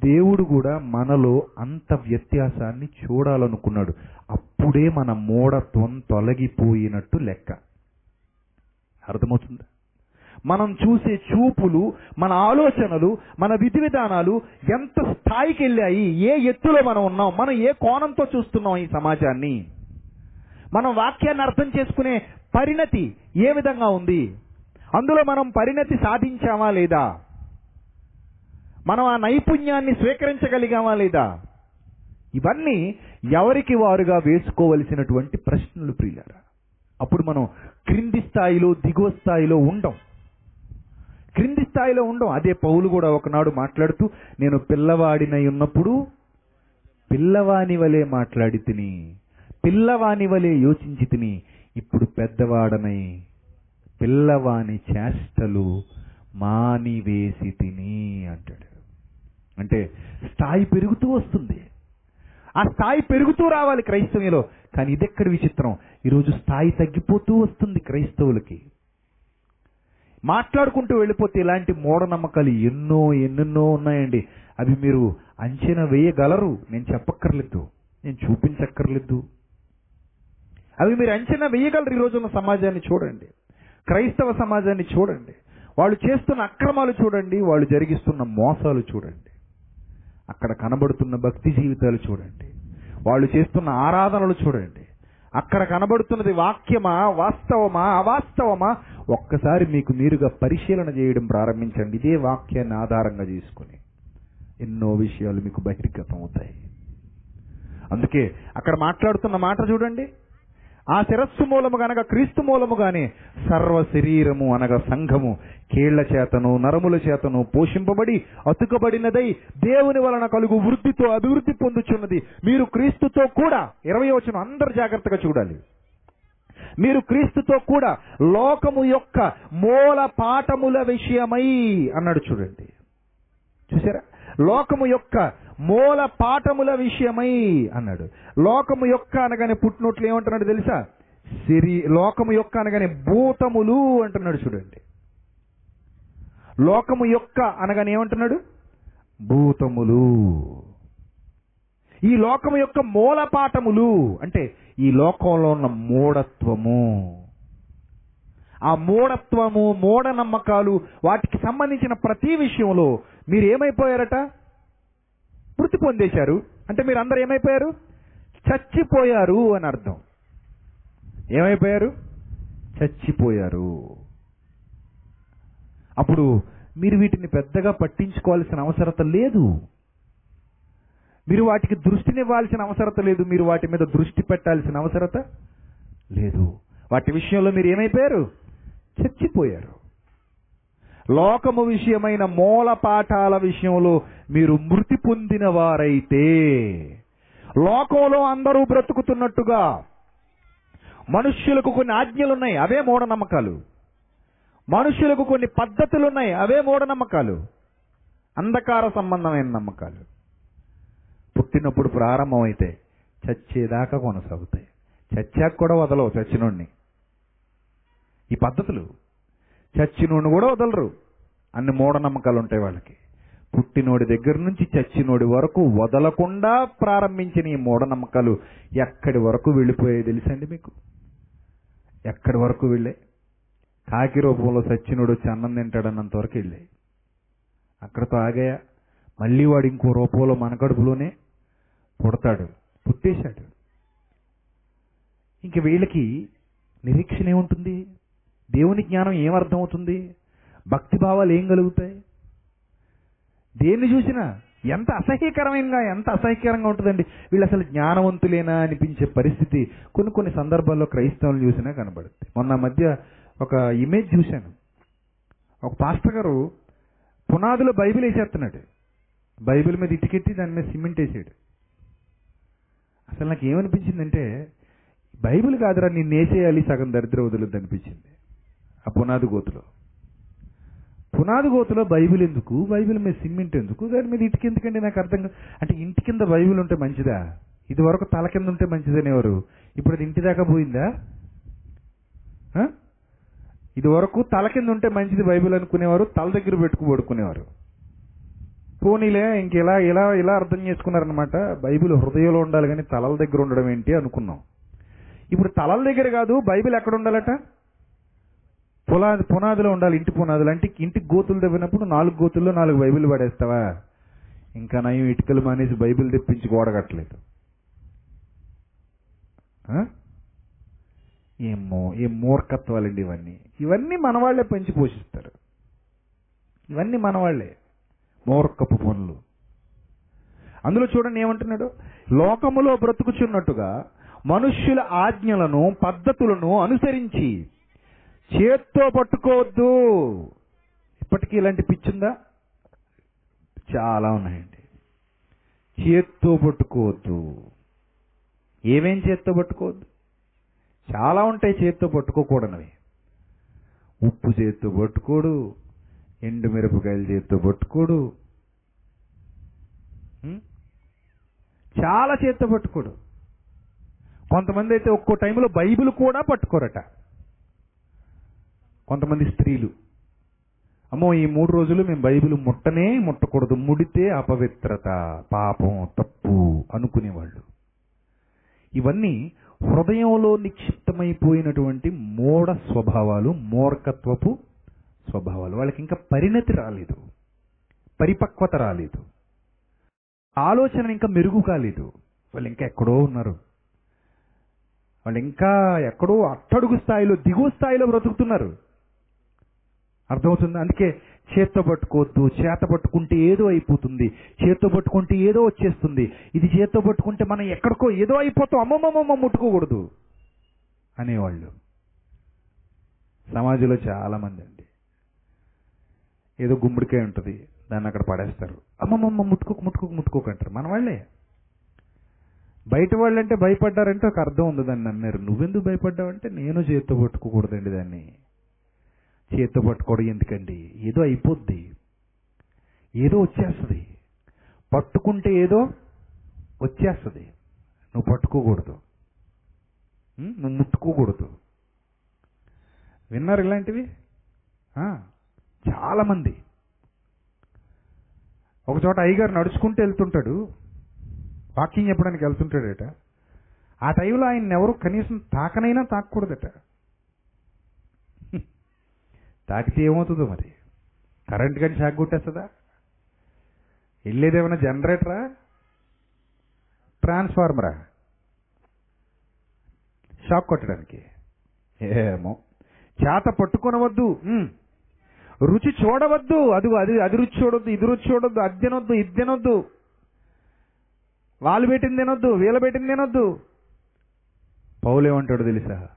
దేవుడు కూడా మనలో అంత వ్యత్యాసాన్ని చూడాలనుకున్నాడు. అప్పుడే మన మూఢత్వం తొలగిపోయినట్టు లెక్క. అర్థమవుతుందా? మనం చూసే చూపులు మన ఆలోచనలు మన విధి విధానాలు ఎంత స్థాయికి వెళ్ళాయి ఏ ఎత్తులో మనం ఉన్నాం మనం ఏ కోణంతో చూస్తున్నాం ఈ సమాజాన్ని? మనం వాక్యాన్ని అర్థం చేసుకునే పరిణతి ఏ విధంగా ఉంది? అందులో మనం పరిణతి సాధించామా లేదా? మనం ఆ నైపుణ్యాన్ని స్వీకరించగలిగామా లేదా? ఇవన్నీ ఎవరికి వారుగా వేసుకోవలసినటువంటి ప్రశ్నలు ప్రియులారా. అప్పుడు మనం క్రింది స్థాయిలో దిగువ స్థాయిలో ఉండం. క్రింది స్థాయిలో ఉండం. అదే పౌలు కూడా ఒకనాడు మాట్లాడుతూ నేను పిల్లవాడినై ఉన్నప్పుడు పిల్లవాని వలె మాట్లాడి తిని పిల్లవాని వలె యోచించి తిని ఇప్పుడు పెద్దవాడనై పిల్లవాని చేష్టలు మానివేసి తిని అంటాడు. అంటే స్థాయి పెరుగుతూ వస్తుంది. ఆ స్థాయి పెరుగుతూ రావాలి క్రైస్తవ్యంలో. కానీ ఇదెక్కడ విచిత్రం? ఈరోజు స్థాయి తగ్గిపోతూ వస్తుంది క్రైస్తవులకి. మాట్లాడుకుంటూ వెళ్ళిపోతే ఇలాంటి మూఢనమ్మకాలు ఎన్నో ఎన్నెన్నో ఉన్నాయండి. అవి మీరు అంచనా వేయగలరు. నేను చెప్పక్కర్లేదు. నేను చూపించక్కర్లేదు. అవి మీరు అంచనా వేయగలరు ఈ రోజున్న సమాజాన్ని చూడండి. క్రైస్తవ సమాజాన్ని చూడండి. వాళ్ళు చేస్తున్న అక్రమాలు చూడండి. వాళ్ళు జరిగిస్తున్న మోసాలు చూడండి. అక్కడ కనబడుతున్న భక్తి జీవితాలు చూడండి. వాళ్ళు చేస్తున్న ఆరాధనలు చూడండి. అక్కడ కనబడుతున్నది వాక్యమా వాస్తవమా అవాస్తవమా? ఒక్కసారి మీకు మీరుగా పరిశీలన చేయడం ప్రారంభించండి. ఇదే వాక్యాన్ని ఆధారంగా చేసుకుని ఎన్నో విషయాలు మీకు బహిర్గతం అవుతాయి అందుకే అక్కడ మాట్లాడుతున్న మాట చూడండి. ఆ శిరస్సు మూలము అనగా క్రీస్తు మూలముగానే సర్వ శరీరము అనగా సంఘము కీళ్ళ చేతను నరముల చేతను పోషింపబడి అతుకబడినదై దేవుని వలన కలుగు వృద్ధితో అభివృద్ధి పొందుచున్నది. మీరు క్రీస్తుతో కూడా ఇరవై వచనం అందరు జాగ్రత్తగా చూడాలి. మీరు క్రీస్తుతో కూడా లోకము యొక్క మూల పాఠముల విషయమై అన్నాడు చూడండి. చూసారా? లోకము యొక్క మూల పాఠముల విషయమై అన్నాడు. లోకము యొక్క అనగానే పుట్టినట్లు ఏమంటున్నాడు తెలుసా? సిరి లోకము యొక్క అనగానే భూతములు అంటున్నాడు చూడండి. లోకము యొక్క అనగానే ఏమంటున్నాడు? భూతములు. ఈ లోకము యొక్క మూల పాఠములు అంటే ఈ లోకంలో ఉన్న మూఢత్వము. ఆ మూఢత్వము మూఢనమ్మకాలు వాటికి సంబంధించిన ప్రతి విషయంలో మీరు ఏమైపోయారట మృతి పొందేశారు. అంటే మీరు అందరు ఏమైపోయారు? చచ్చిపోయారు అని అర్థం. ఏమైపోయారు? చచ్చిపోయారు. అప్పుడు మీరు వీటిని పెద్దగా పట్టించుకోవాల్సిన అవసరత లేదు. మీరు వాటికి దృష్టినివ్వాల్సిన అవసరత లేదు. మీరు వాటి మీద దృష్టి పెట్టాల్సిన అవసరత లేదు. వాటి విషయంలో మీరు ఏమైపోయారు? చచ్చిపోయారు. లోకము విషయమైన మూల పాఠాల విషయంలో మీరు మృతి పొందిన వారైతే లోకంలో అందరూ బ్రతుకుతున్నట్టుగా మనుష్యులకు కొన్ని ఆజ్ఞలున్నాయి అవే మూఢనమ్మకాలు. మనుష్యులకు కొన్ని పద్ధతులున్నాయి అవే మూఢనమ్మకాలు. అంధకార సంబంధమైన నమ్మకాలు. పుట్టినప్పుడు ప్రారంభమైతే చచ్చేదాకా కొనసాగుతాయి. చచ్చాక కూడా వదలవు చచ్చినోడిని. ఈ పద్ధతులు చచ్చినోడిని కూడా వదలరు. అన్ని మూఢనమ్మకాలు ఉంటాయి వాళ్ళకి. పుట్టినోడి దగ్గర నుంచి చచ్చినోడి వరకు వదలకుండా ప్రారంభించిన ఈ మూఢనమ్మకాలు ఎక్కడి వరకు వెళ్ళిపోయాయి తెలుసండి మీకు? ఎక్కడి వరకు వెళ్ళే కాకి రూపంలో సచ్చినోడు వచ్చి అన్నం తింటాడన్నంత వరకు వెళ్ళాయి. అక్కడతో ఆగాయా? మళ్ళీ వాడు ఇంకో రూపంలో మన కడుపులోనే పుడతాడు పుట్టేశాడు. ఇంక వీళ్ళకి నిరీక్షణ ఏముంటుంది? దేవుని జ్ఞానం ఏమర్థమవుతుంది? భక్తి భావాలు ఏం కలుగుతాయి? దేన్ని చూసినా ఎంత అసహ్యకరమైనగా ఎంత అసహ్యకరంగా ఉంటుందండి. వీళ్ళు అసలు జ్ఞానవంతులేనా అనిపించే పరిస్థితి కొన్ని కొన్ని సందర్భాల్లో క్రైస్తవులు చూసినా కనబడుతుంది. మొన్న మధ్య ఒక ఇమేజ్ చూశాను. ఒక పాస్టర్ గారు పునాదులో బైబిల్ వేసేస్తున్నాడు. బైబిల్ మీద ఇటుకెట్టి దాని మీద సిమెంట్ వేసాడు. అసలు నాకు ఏమనిపించిందంటే బైబిల్ కాదురా నేను వేసేయాలి సగం దరిద్ర వదులుద్ది అనిపించింది. ఆ పునాది గోతులో. పునాది గోతులో బైబిల్ ఎందుకు? బైబిల్ మీద సిమెంట్ ఎందుకు? దాని మీద ఇటుక ఎందుకండి? నాకు అర్థం కాదు అంటే ఇంటి కింద బైబిల్ ఉంటే మంచిదా? ఇది వరకు తల కింద ఉంటే మంచిదనేవారు ఇప్పుడు అది ఇంటి దాకా పోయిందా? ఇది వరకు తల కింద ఉంటే మంచిది బైబిల్ అనుకునేవారు తల దగ్గర పెట్టుకు పడుకునేవారు. పోనీలే ఇంక ఇలా ఇలా ఇలా అర్థం చేసుకున్నారనమాట బైబిల్ హృదయంలో ఉండాలి కానీ తలల దగ్గర ఉండడం ఏంటి అనుకున్నాం. ఇప్పుడు తలల దగ్గర కాదు బైబిల్ ఎక్కడ ఉండాలట? పునాది పునాదిలో ఉండాలి ఇంటి పునాదులు. అంటే ఇంటికి గోతులు తవ్వినప్పుడు నాలుగు గోతుల్లో నాలుగు బైబిల్ పడేస్తావా? ఇంకా నయం ఇటుకలు మానేసి బైబిల్ తెప్పించి గోడగట్టలేదు ఏమో ఏ మూర్ఖత్వాలండి ఇవన్నీ. ఇవన్నీ మనవాళ్ళే పెంచి పోషిస్తారు. ఇవన్నీ మనవాళ్ళే. మూర్ఖపు పనులు. అందులో చూడండి ఏమంటున్నాడు? లోకములో బ్రతుకుచున్నట్టుగా మనుష్యుల ఆజ్ఞలను పద్ధతులను అనుసరించి చేత్తో పట్టుకోవద్దు. ఇప్పటికీ ఇలాంటి పిచ్చిందా? చాలా ఉన్నాయండి. చేత్తో పట్టుకోవద్దు. ఏమేం చేత్తో పట్టుకోవద్దు? చాలా ఉంటాయి చేత్తో పట్టుకోకూడనివి. ఉప్పు చేత్తో పట్టుకోడు ఎండు మిరపకాయలు చేత్తో పట్టుకోడు చాలా చేత్తో పట్టుకోడు. కొంతమంది అయితే ఒక్కో టైంలో బైబిల్ కూడా పట్టుకోరట. కొంతమంది స్త్రీలు. అమ్మో ఈ మూడు రోజులు మేము బైబిల్ ముట్టనే ముట్టకూడదు. ముడితే అపవిత్రత పాపం తప్పు అనుకునేవాళ్ళు. ఇవన్నీ హృదయంలో నిక్షిప్తమైపోయినటువంటి మూఢ స్వభావాలు మూర్ఖత్వపు స్వభావాలు. వాళ్ళకి ఇంకా పరిణతి రాలేదు. పరిపక్వత రాలేదు. ఆలోచన ఇంకా మెరుగు కాలేదు. వాళ్ళు ఇంకా ఎక్కడో ఉన్నారు. వాళ్ళు ఇంకా ఎక్కడో అట్టడుగు స్థాయిలో దిగువ స్థాయిలో బ్రతుకుతున్నారు. అర్థమవుతుంది? అందుకే చేత్తో పట్టుకోవద్దు. చేత పట్టుకుంటే ఏదో అయిపోతుంది. చేత్తో పట్టుకుంటే ఏదో వచ్చేస్తుంది. ఇది చేత్తో పట్టుకుంటే మనం ఎక్కడికో ఏదో అయిపోతాం. అమ్మమ్మమ్మ ముట్టుకోకూడదు అనేవాళ్ళు. సమాజంలో చాలామంది అండి. ఏదో గుమ్మడికాయ ఉంటుంది. దాన్ని అక్కడ పడేస్తారు. అమ్మమ్మమ్మ ముట్టుకోకు ముట్టుకోకు ముట్టుకోకు అంటారు. మన వాళ్ళే. బయట వాళ్ళంటే భయపడ్డారంటే ఒక అర్థం ఉంది దాన్ని అన్నారు నువ్వెందుకు భయపడ్డావంటే నేను చేత్తో పట్టుకోకూడదండి దాన్ని. చేత్తో పట్టుకోవడం ఎందుకండి? ఏదో అయిపోద్ది. ఏదో వచ్చేస్తుంది. పట్టుకుంటే ఏదో వచ్చేస్తుంది. నువ్వు పట్టుకోకూడదు. నువ్వు ముట్టుకోకూడదు. విన్నారు ఇలాంటివి? చాలామంది. ఒకచోట అయ్యగారు నడుచుకుంటూ వెళ్తుంటాడు. వాకింగ్ చెప్పడానికి వెళ్తుంటాడట. ఆ టైంలో ఆయన ఎవరు కనీసం తాకనైనా తాకూడదట తాకితే ఏమవుతుందో మరి? కరెంట్ కానీ షాక్ కొట్టేస్తుందా? వెళ్ళేదేమైనా జనరేటరా? ట్రాన్స్ఫార్మరా? షాక్ కొట్టడానికి. ఏమో. చేత పట్టుకొనవద్దు. రుచి చూడవద్దు. అది అది అది రుచి చూడొద్దు ఇది రుచి చూడొద్దు అది తినొద్దు ఇది తినొద్దు. వాళ్ళు పెట్టింది తినొద్దు వీళ్ళ పెట్టింది తినొద్దు. పౌలేమంటాడు తెలుసా?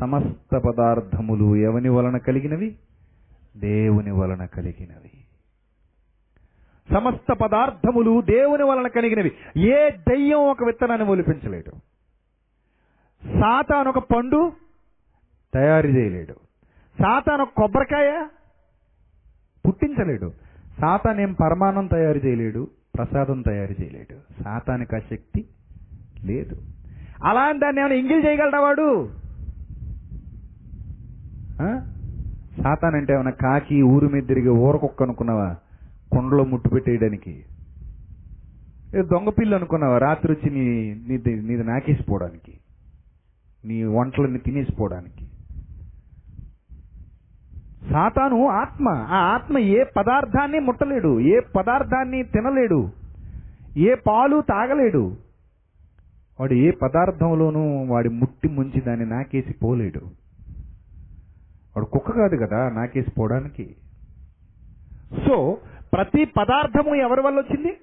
సమస్త పదార్థములు ఎవని వలన కలిగినవి? దేవుని వలన కలిగినవి. సమస్త పదార్థములు దేవుని వలన కలిగినవి. ఏ దయ్యం ఒక విత్తనాన్ని ఒలిపించలేడు సాతాను ఒక పండు తయారు చేయలేడు. సాతాను ఒక కొబ్బరికాయ పుట్టించలేడు. సాతాన్ ఏం పరమాణం తయారు చేయలేడు ప్రసాదం తయారు చేయలేడు. సాతానికి ఆ శక్తి లేదు. అలా అని దాన్ని ఏమైనా ఇంగిల్ చేయగలడా వాడు? సాతాన్ అంటే ఏమైనా కాకి ఊరు మీద తిరిగి ఊరకొక్క అనుకున్నావా? కొండలో ముట్టు పెట్టేయడానికి. ఏ దొంగ పిల్లి అనుకున్నావా? రాత్రి వచ్చి నీ నీది నీది నాకేసిపోవడానికి. నీ వంటలన్నీ తినేసిపోవడానికి. సాతాను ఆత్మ. ఆ ఆత్మ ఏ పదార్థాన్ని ముట్టలేడు. ఏ పదార్థాన్ని తినలేడు. ఏ పాలు తాగలేడు. వాడు ఏ పదార్థంలోనూ వాడి ముట్టి ముంచి దాన్ని నాకేసి పోలేడు వాడు కుక్క కాదు కదా నాకేసి పోవడానికి. సో ప్రతి పదార్థము ఎవరి వల్ల వచ్చింది?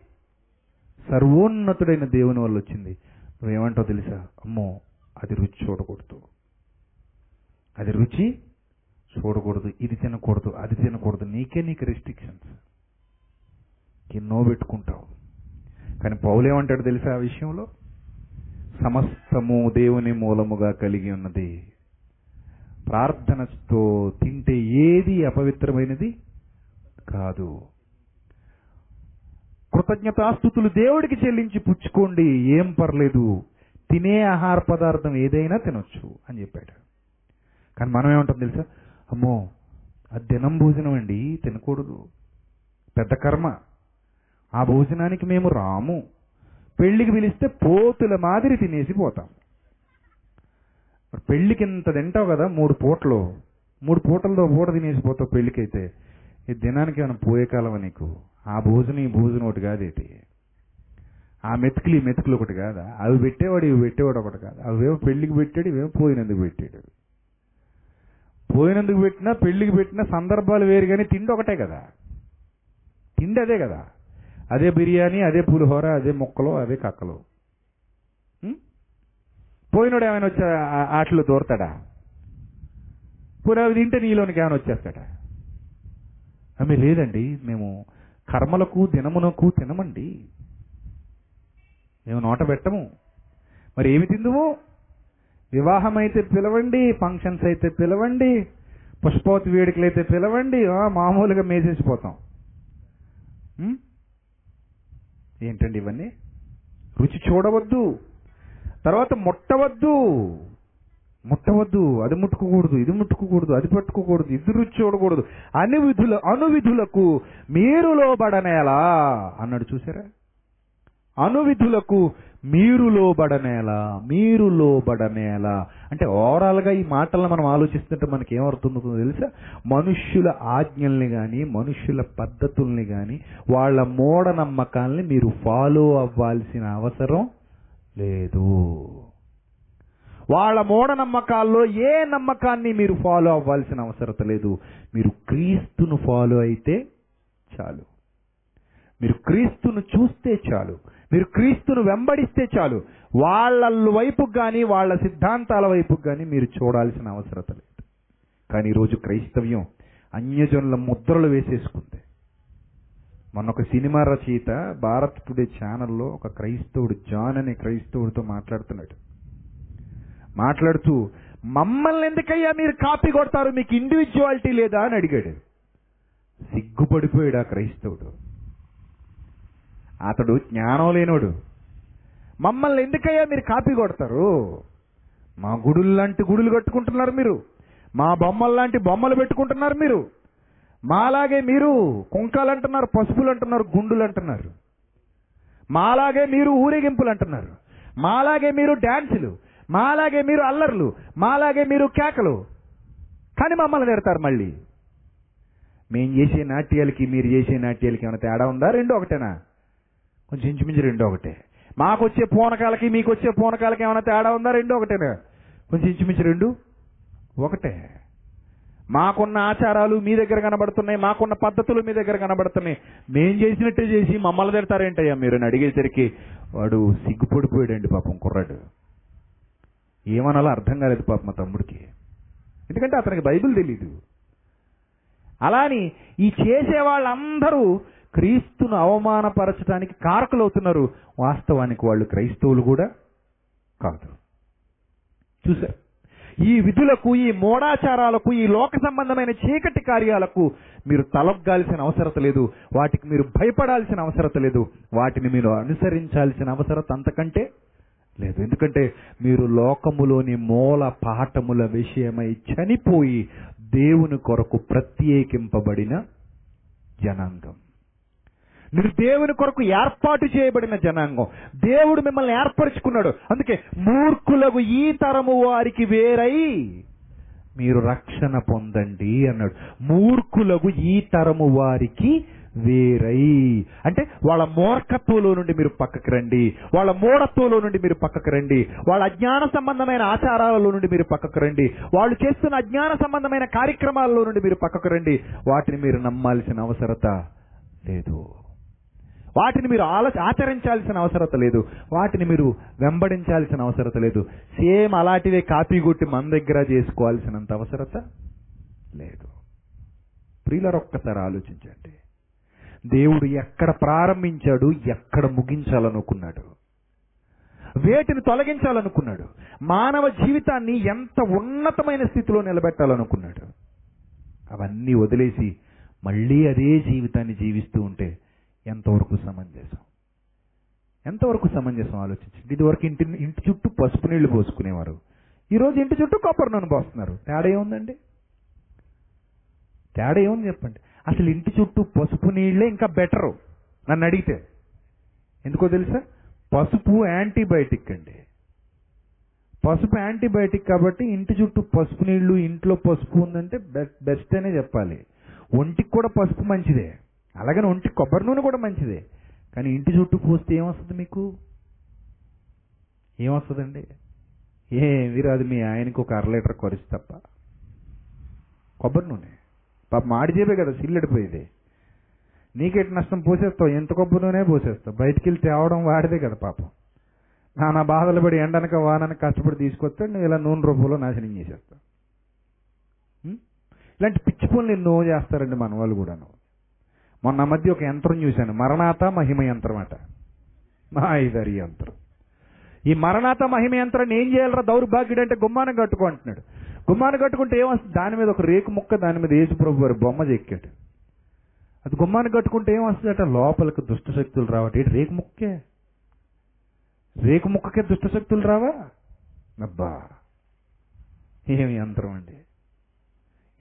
సర్వోన్నతుడైన దేవుని వల్ల వచ్చింది. నువ్వేమంటావు తెలుసా? అమ్మో అది రుచి చూడకూడదు. అది రుచి చూడకూడదు. ఇది తినకూడదు. అది తినకూడదు. నీకే నీకు రెస్ట్రిక్షన్స్ ఎన్నో పెట్టుకుంటావు. కానీ పౌలేమంటాడు తెలుసా ఆ విషయంలో? సమస్తము దేవుని మూలముగా కలిగి ఉన్నది. ప్రార్థనతో తింటే ఏది అపవిత్రమైనది? కాదు. కృతజ్ఞతాస్థుతులు దేవుడికి చెల్లించి పుచ్చుకోండి ఏం పర్లేదు. తినే ఆహార పదార్థం ఏదైనా తినొచ్చు అని చెప్పాడు. కానీ మనం ఏమంటాం తెలుసా? అమ్మో అది దినం భోజనం అండి తినకూడదు. పెద్ద కర్మ. ఆ భోజనానికి మేము రాము. పెళ్ళికి పిలిస్తే పోతుల మాదిరి తినేసి పోతాం. మరి పెళ్ళికి ఇంత తింటావు కదా మూడు పూటలు. మూడు పూటలతో పూట తినేసిపోతావు పెళ్ళికైతే ఈ దినానికి ఏమైనా పోయే కాలం నీకు? ఆ భోజనం ఈ భోజనం ఒకటి కాదేటి ఆ మెతుకులు ఈ మెతుకులు ఒకటి కాదా? అవి పెట్టేవాడు ఇవి పెట్టేవాడు ఒకటి కాదు. అవేమో పెళ్ళికి పెట్టాడు ఇవేమో పోయినందుకు పెట్టాడు. పోయినందుకు పెట్టినా పెళ్ళికి పెట్టినా సందర్భాలు వేరు కానీ తిండి ఒకటే కదా. తిండి అదే కదా. అదే బిర్యానీ అదే పులిహోర అదే ముక్కలు అదే కక్కలు. పోయినోడు ఏమైనా వచ్చా ఆటలు దూరతాడా? పోనీ అవి తింటే నీలోనికి ఏమైనా వచ్చేస్తాడా? ఆమె లేదండి. మేము కర్మలకు దినమునకు తినమండి. మేము నోట పెట్టము. మరి ఏమి తిందుము? వివాహం అయితే పిలవండి ఫంక్షన్స్ అయితే పిలవండి పుష్పవతి వేడుకలు అయితే పిలవండి మామూలుగా మేసేసిపోతాం. ఏంటండి ఇవన్నీ? రుచి చూడవద్దు. తర్వాత ముట్టవద్దు. ముట్టవద్దు. అది ముట్టుకోకూడదు ఇది ముట్టుకోకూడదు అది పట్టుకోకూడదు ఇది రుచి చూడకూడదు. అన్ని విధుల అనువిధులకు మీరు లోబడనేలా అన్నాడు చూసారా? అనువిధులకు మీరు లోబడనేలా మీరు లోబడనేలా అంటే ఓవరాల్గా ఈ మాటలను మనం ఆలోచిస్తుంటే మనకి ఏమవుతుందో తెలుసా? మనుష్యుల ఆజ్ఞల్ని కానీ మనుష్యుల పద్ధతుల్ని కానీ వాళ్ళ మూఢనమ్మకాల్ని మీరు ఫాలో అవ్వాల్సిన అవసరం లేదు. వాళ్ళ మూఢనమ్మకాల్లో ఏ నమ్మకాన్ని మీరు ఫాలో అవ్వాల్సిన అవసరం లేదు. మీరు క్రీస్తును ఫాలో అయితే చాలు. మీరు క్రీస్తును చూస్తే చాలు. మీరు క్రీస్తును వెంబడిస్తే చాలు. వాళ్ళ వైపు కానీ వాళ్ళ సిద్ధాంతాల వైపు కానీ మీరు చూడాల్సిన అవసరం లేదు. కానీ ఈరోజు క్రైస్తవ్యం అన్యజనుల ముద్రలు వేసేసుకుంది. మొన్న ఒక సినిమా రచయిత భారత్ టుడే ఛానల్లో ఒక క్రైస్తవుడు జాన్ అనే క్రైస్తవుడితో మాట్లాడుతున్నాడు. మాట్లాడుతూ మమ్మల్ని ఎందుకయ్యా మీరు కాపీ కొడతారు? మీకు ఇండివిజువాలిటీ లేదా? అని అడిగాడు. సిగ్గుపడిపోయాడు ఆ క్రైస్తవుడు. అతడు జ్ఞానం లేనోడు. మమ్మల్ని ఎందుకయ్యా మీరు కాపీ కొడతారు? మా గుడులు లాంటి గుడులు కట్టుకుంటున్నారు మీరు. మా బొమ్మల్లాంటి బొమ్మలు పెట్టుకుంటున్నారు మీరు. మాలాగే మీరు కుంకాలు అంటున్నారు పసుపులు అంటున్నారు గుండులు అంటున్నారు మాలాగే మీరు ఊరేగింపులు అంటున్నారు మాలాగే మీరు డ్యాన్సులు మాలాగే మీరు అల్లర్లు. మాలాగే మీరు కేకలు. కానీ మమ్మల్ని నేడతారు మళ్ళీ. మేము చేసే నాట్యాలకి మీరు చేసే నాట్యాలకి ఏమైనా తేడా ఉందా? రెండో ఒకటేనా? కొంచెం ఇంచుమించు రెండు ఒకటే. మాకు వచ్చే పూనకాలకి మీకు వచ్చే పూనకాలకి ఏమైనా తేడా ఉందా? రెండు ఒకటేనా? కొంచెం ఇంచుమించు రెండు ఒకటే. మాకున్న ఆచారాలు మీ దగ్గర కనబడుతున్నాయి మాకున్న పద్ధతులు మీ దగ్గర కనబడుతున్నాయి. మేం చేసినట్టే చేసి మమ్మల్ని తిడతారేంటయ్యా మీరు? అని అడిగేసరికి వాడు సిగ్గుపడిపోయాడండి పాపం కుర్రాడు. ఏమనాలో అర్థం కాలేదు పాపం మా తమ్ముడికి. ఎందుకంటే అతనికి బైబిల్ తెలీదు. అలాని ఈ చేసే వాళ్ళందరూ క్రీస్తును అవమానపరచడానికి కారకులవుతున్నారు. వాస్తవానికి వాళ్ళు క్రైస్తవులు కూడా కాదు. చూశారు? ఈ విధులకు ఈ మోడాచారాలకు ఈ లోక సంబంధమైన చీకటి కార్యాలకు మీరు తలొగ్గాల్సిన అవసరత లేదు. వాటికి మీరు భయపడాల్సిన అవసరత లేదు. వాటిని మీరు అనుసరించాల్సిన అవసరత అంతకంటే లేదు. ఎందుకంటే మీరు లోకములోని మూల పాఠముల విషయమై చనిపోయి దేవుని కొరకు ప్రత్యేకింపబడిన జనాంగం. మీరు దేవుని కొరకు ఏర్పాటు చేయబడిన జనాంగం. దేవుడు మిమ్మల్ని ఏర్పరచుకున్నాడు. అందుకే మూర్ఖులకు ఈ తరము వారికి వేరై మీరు రక్షణ పొందండి అన్నాడు. మూర్ఖులకు ఈ తరము వారికి వేరై. అంటే వాళ్ళ మూర్ఖత్వంలో నుండి మీరు పక్కకు రండి. వాళ్ళ మూఢత్వంలో నుండి మీరు పక్కకు రండి. వాళ్ళ అజ్ఞాన సంబంధమైన ఆచారాలలో నుండి మీరు పక్కకు రండి. వాళ్ళు చేస్తున్న అజ్ఞాన సంబంధమైన కార్యక్రమాలలో నుండి మీరు పక్కకు రండి. వాటిని మీరు నమ్మాల్సిన అవసరత లేదు. వాటిని మీరు ఆలోచ ఆచరించాల్సిన అవసరత లేదు. వాటిని మీరు వెంబడించాల్సిన అవసరత లేదు. సేమ్ అలాంటివే కాపీ కొట్టి మన దగ్గర చేసుకోవాల్సినంత అవసరత లేదు. ప్రియులరు ఒక్కసారి ఆలోచించండి. దేవుడు ఎక్కడ ప్రారంభించాడు ఎక్కడ ముగించాలనుకున్నాడు? వేటిని తొలగించాలనుకున్నాడు? మానవ జీవితాన్ని ఎంత ఉన్నతమైన స్థితిలో నిలబెట్టాలనుకున్నాడు? అవన్నీ వదిలేసి మళ్ళీ అదే జీవితాన్ని జీవిస్తూ ఉంటే ఎంతవరకు సమంజసం? ఎంతవరకు సమంజసం ఆలోచించండి ఇదివరకు ఇంటి ఇంటి చుట్టూ పసుపు నీళ్ళు పోసుకునేవారు. ఈరోజు ఇంటి చుట్టూ కొబ్బరి నూనె పోస్తున్నారు. తేడా ఏముందండి? తేడా ఏముంది చెప్పండి? అసలు ఇంటి చుట్టూ పసుపు నీళ్ళే ఇంకా బెటరు. నన్ను అడిగితే. ఎందుకో తెలుసా? పసుపు యాంటీబయాటిక్ అండి. పసుపు యాంటీబయాటిక్ కాబట్టి ఇంటి చుట్టూ పసుపు నీళ్ళు ఇంట్లో పసుపు ఉందంటే బెస్ట్ అనే చెప్పాలి. ఒంటికి కూడా పసుపు మంచిదే. అలాగని ఒంటి కొబ్బరి నూనె కూడా మంచిదే. కానీ ఇంటి చుట్టూ పోస్తే ఏమొస్తుంది మీకు? ఏమొస్తుందండి? ఏమి రాదు మీ ఆయనకు ఒక అర లీటర్ కొరిసి తప్ప. కొబ్బరి నూనె. పాప మాడిచేపే కదా సిల్లెడిపోయేది. నీకెట్ నష్టం పోసేస్తావు? ఎంత కొబ్బరి నూనె పోసేస్తావు? బయటికి వెళ్ళి తేవడం వాడిదే కదా పాపం. నానా బాధలు పడి ఎండనక వాననక కష్టపడి తీసుకొస్తే నువ్వు ఇలా నూనె రూపంలో నాశనం చేసేస్తావు. ఇలాంటి పిచ్చి పనులు ఎన్నో చేస్తారండి మన వాళ్ళు కూడాను. మొన్న మధ్య ఒక యంత్రం చూశాను. మరణాత మహిమ యంత్రం అట. మాయిదరి యంత్రం. ఈ మరణాత మహిమ యంత్రాన్ని ఏం చేయాలరా? దౌర్భాగ్యుడు అంటే గుమ్మానం కట్టుకో అంటున్నాడు. గుమ్మానం కట్టుకుంటే ఏమొస్తుంది దాని మీద ఒక రేకు ముక్క దాని మీద యేసుప్రభు వారి బొమ్మ చెక్కాడు. అది గుమ్మాన్ని కట్టుకుంటే ఏమొస్తుందట లోపలికి దుష్ట శక్తులు రావట ఏంటి రేకు ముక్కే? రేకు ముక్కకే దుష్ట శక్తులు రావా? అబ్బా! ఏమి యంత్రం అండి?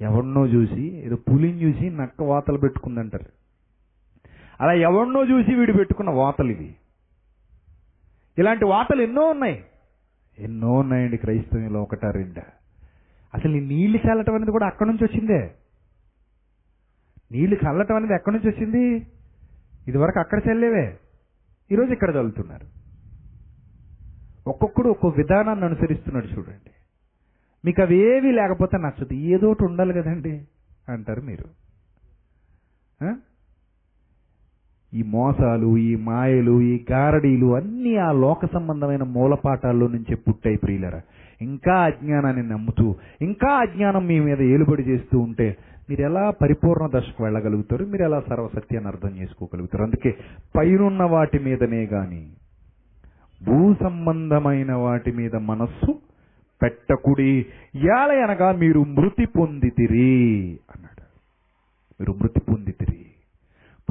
ఎవరినో చూసి ఏదో పులిని చూసి నక్క వాతలు పెట్టుకుందంటారు. అలా ఎవరినో చూసి వీడు పెట్టుకున్న వాతలు ఇవి. ఇలాంటి వాతలు ఎన్నో ఉన్నాయి. ఎన్నో ఉన్నాయండి క్రైస్తవంలో ఒకట రెండా. అసలు ఈ నీళ్ళు చల్లటం అనేది కూడా అక్కడి నుంచి వచ్చిందే. నీళ్ళు చల్లటం అనేది ఎక్కడి నుంచి వచ్చింది? ఇదివరకు అక్కడ చల్లేవే. ఈరోజు ఇక్కడ చల్లుతున్నారు. ఒక్కొక్కడు ఒక్కో విధానాన్ని అనుసరిస్తున్నాడు చూడండి. మీకు అవి ఏవి లేకపోతే నచ్చదు. ఏదో ఒకటి ఉండాలి కదండి అంటారు మీరు. ఈ మోసాలు ఈ మాయలు ఈ గారడీలు అన్నీ ఆ లోక సంబంధమైన మూలపాఠాల్లో నుంచే పుట్టాయి ప్రియులరా. ఇంకా అజ్ఞానాన్ని నమ్ముతూ ఇంకా అజ్ఞానం మీ మీద ఏలుబడి చేస్తూ ఉంటే మీరు ఎలా పరిపూర్ణ దశకు వెళ్ళగలుగుతారు? మీరు ఎలా సర్వసత్యాన్ని అర్థం చేసుకోగలుగుతారు? అందుకే పైనున్న వాటి మీదనే కానీ భూ సంబంధమైన వాటి మీద మనస్సు పెట్టకుడి. ఏలయనగా మీరు మృతి పొందితిరి అన్నాడు. మీరు మృతి పొందితిరి.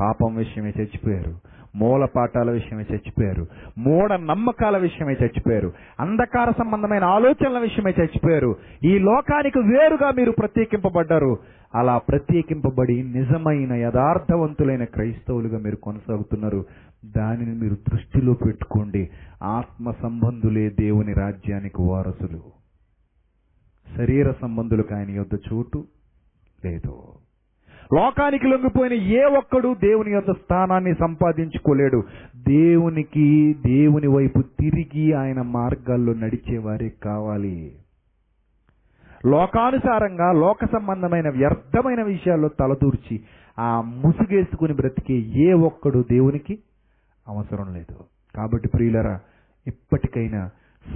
పాపం విషయమే చచ్చిపోయారు. మూల పాఠాల విషయమే చచ్చిపోయారు. మూఢ నమ్మకాల విషయమే చచ్చిపోయారు. అంధకార సంబంధమైన ఆలోచనల విషయమే చచ్చిపోయారు. ఈ లోకానికి వేరుగా మీరు ప్రత్యేకింపబడ్డారు. అలా ప్రత్యేకింపబడి నిజమైన యథార్థవంతులైన క్రైస్తవులుగా మీరు కొనసాగుతున్నారు. దానిని మీరు దృష్టిలో పెట్టుకోండి. ఆత్మ సంబంధులే దేవుని రాజ్యానికి వారసులు. శరీర సంబంధులకు ఆయన యొద్ద చోటు లేదు. లోకానికి లొంగిపోయిన ఏ ఒక్కడు దేవుని యొక్క స్థానాన్ని సంపాదించుకోలేడు. దేవునికి దేవుని వైపు తిరిగి ఆయన మార్గాల్లో నడిచేవారే కావాలి. లోకానుసారంగా లోక సంబంధమైన వ్యర్థమైన విషయాల్లో తలదూర్చి ఆ ముసుగేసుకుని బ్రతికే ఏ ఒక్కడు దేవునికి అవసరం లేదు. కాబట్టి ప్రియులరా ఇప్పటికైనా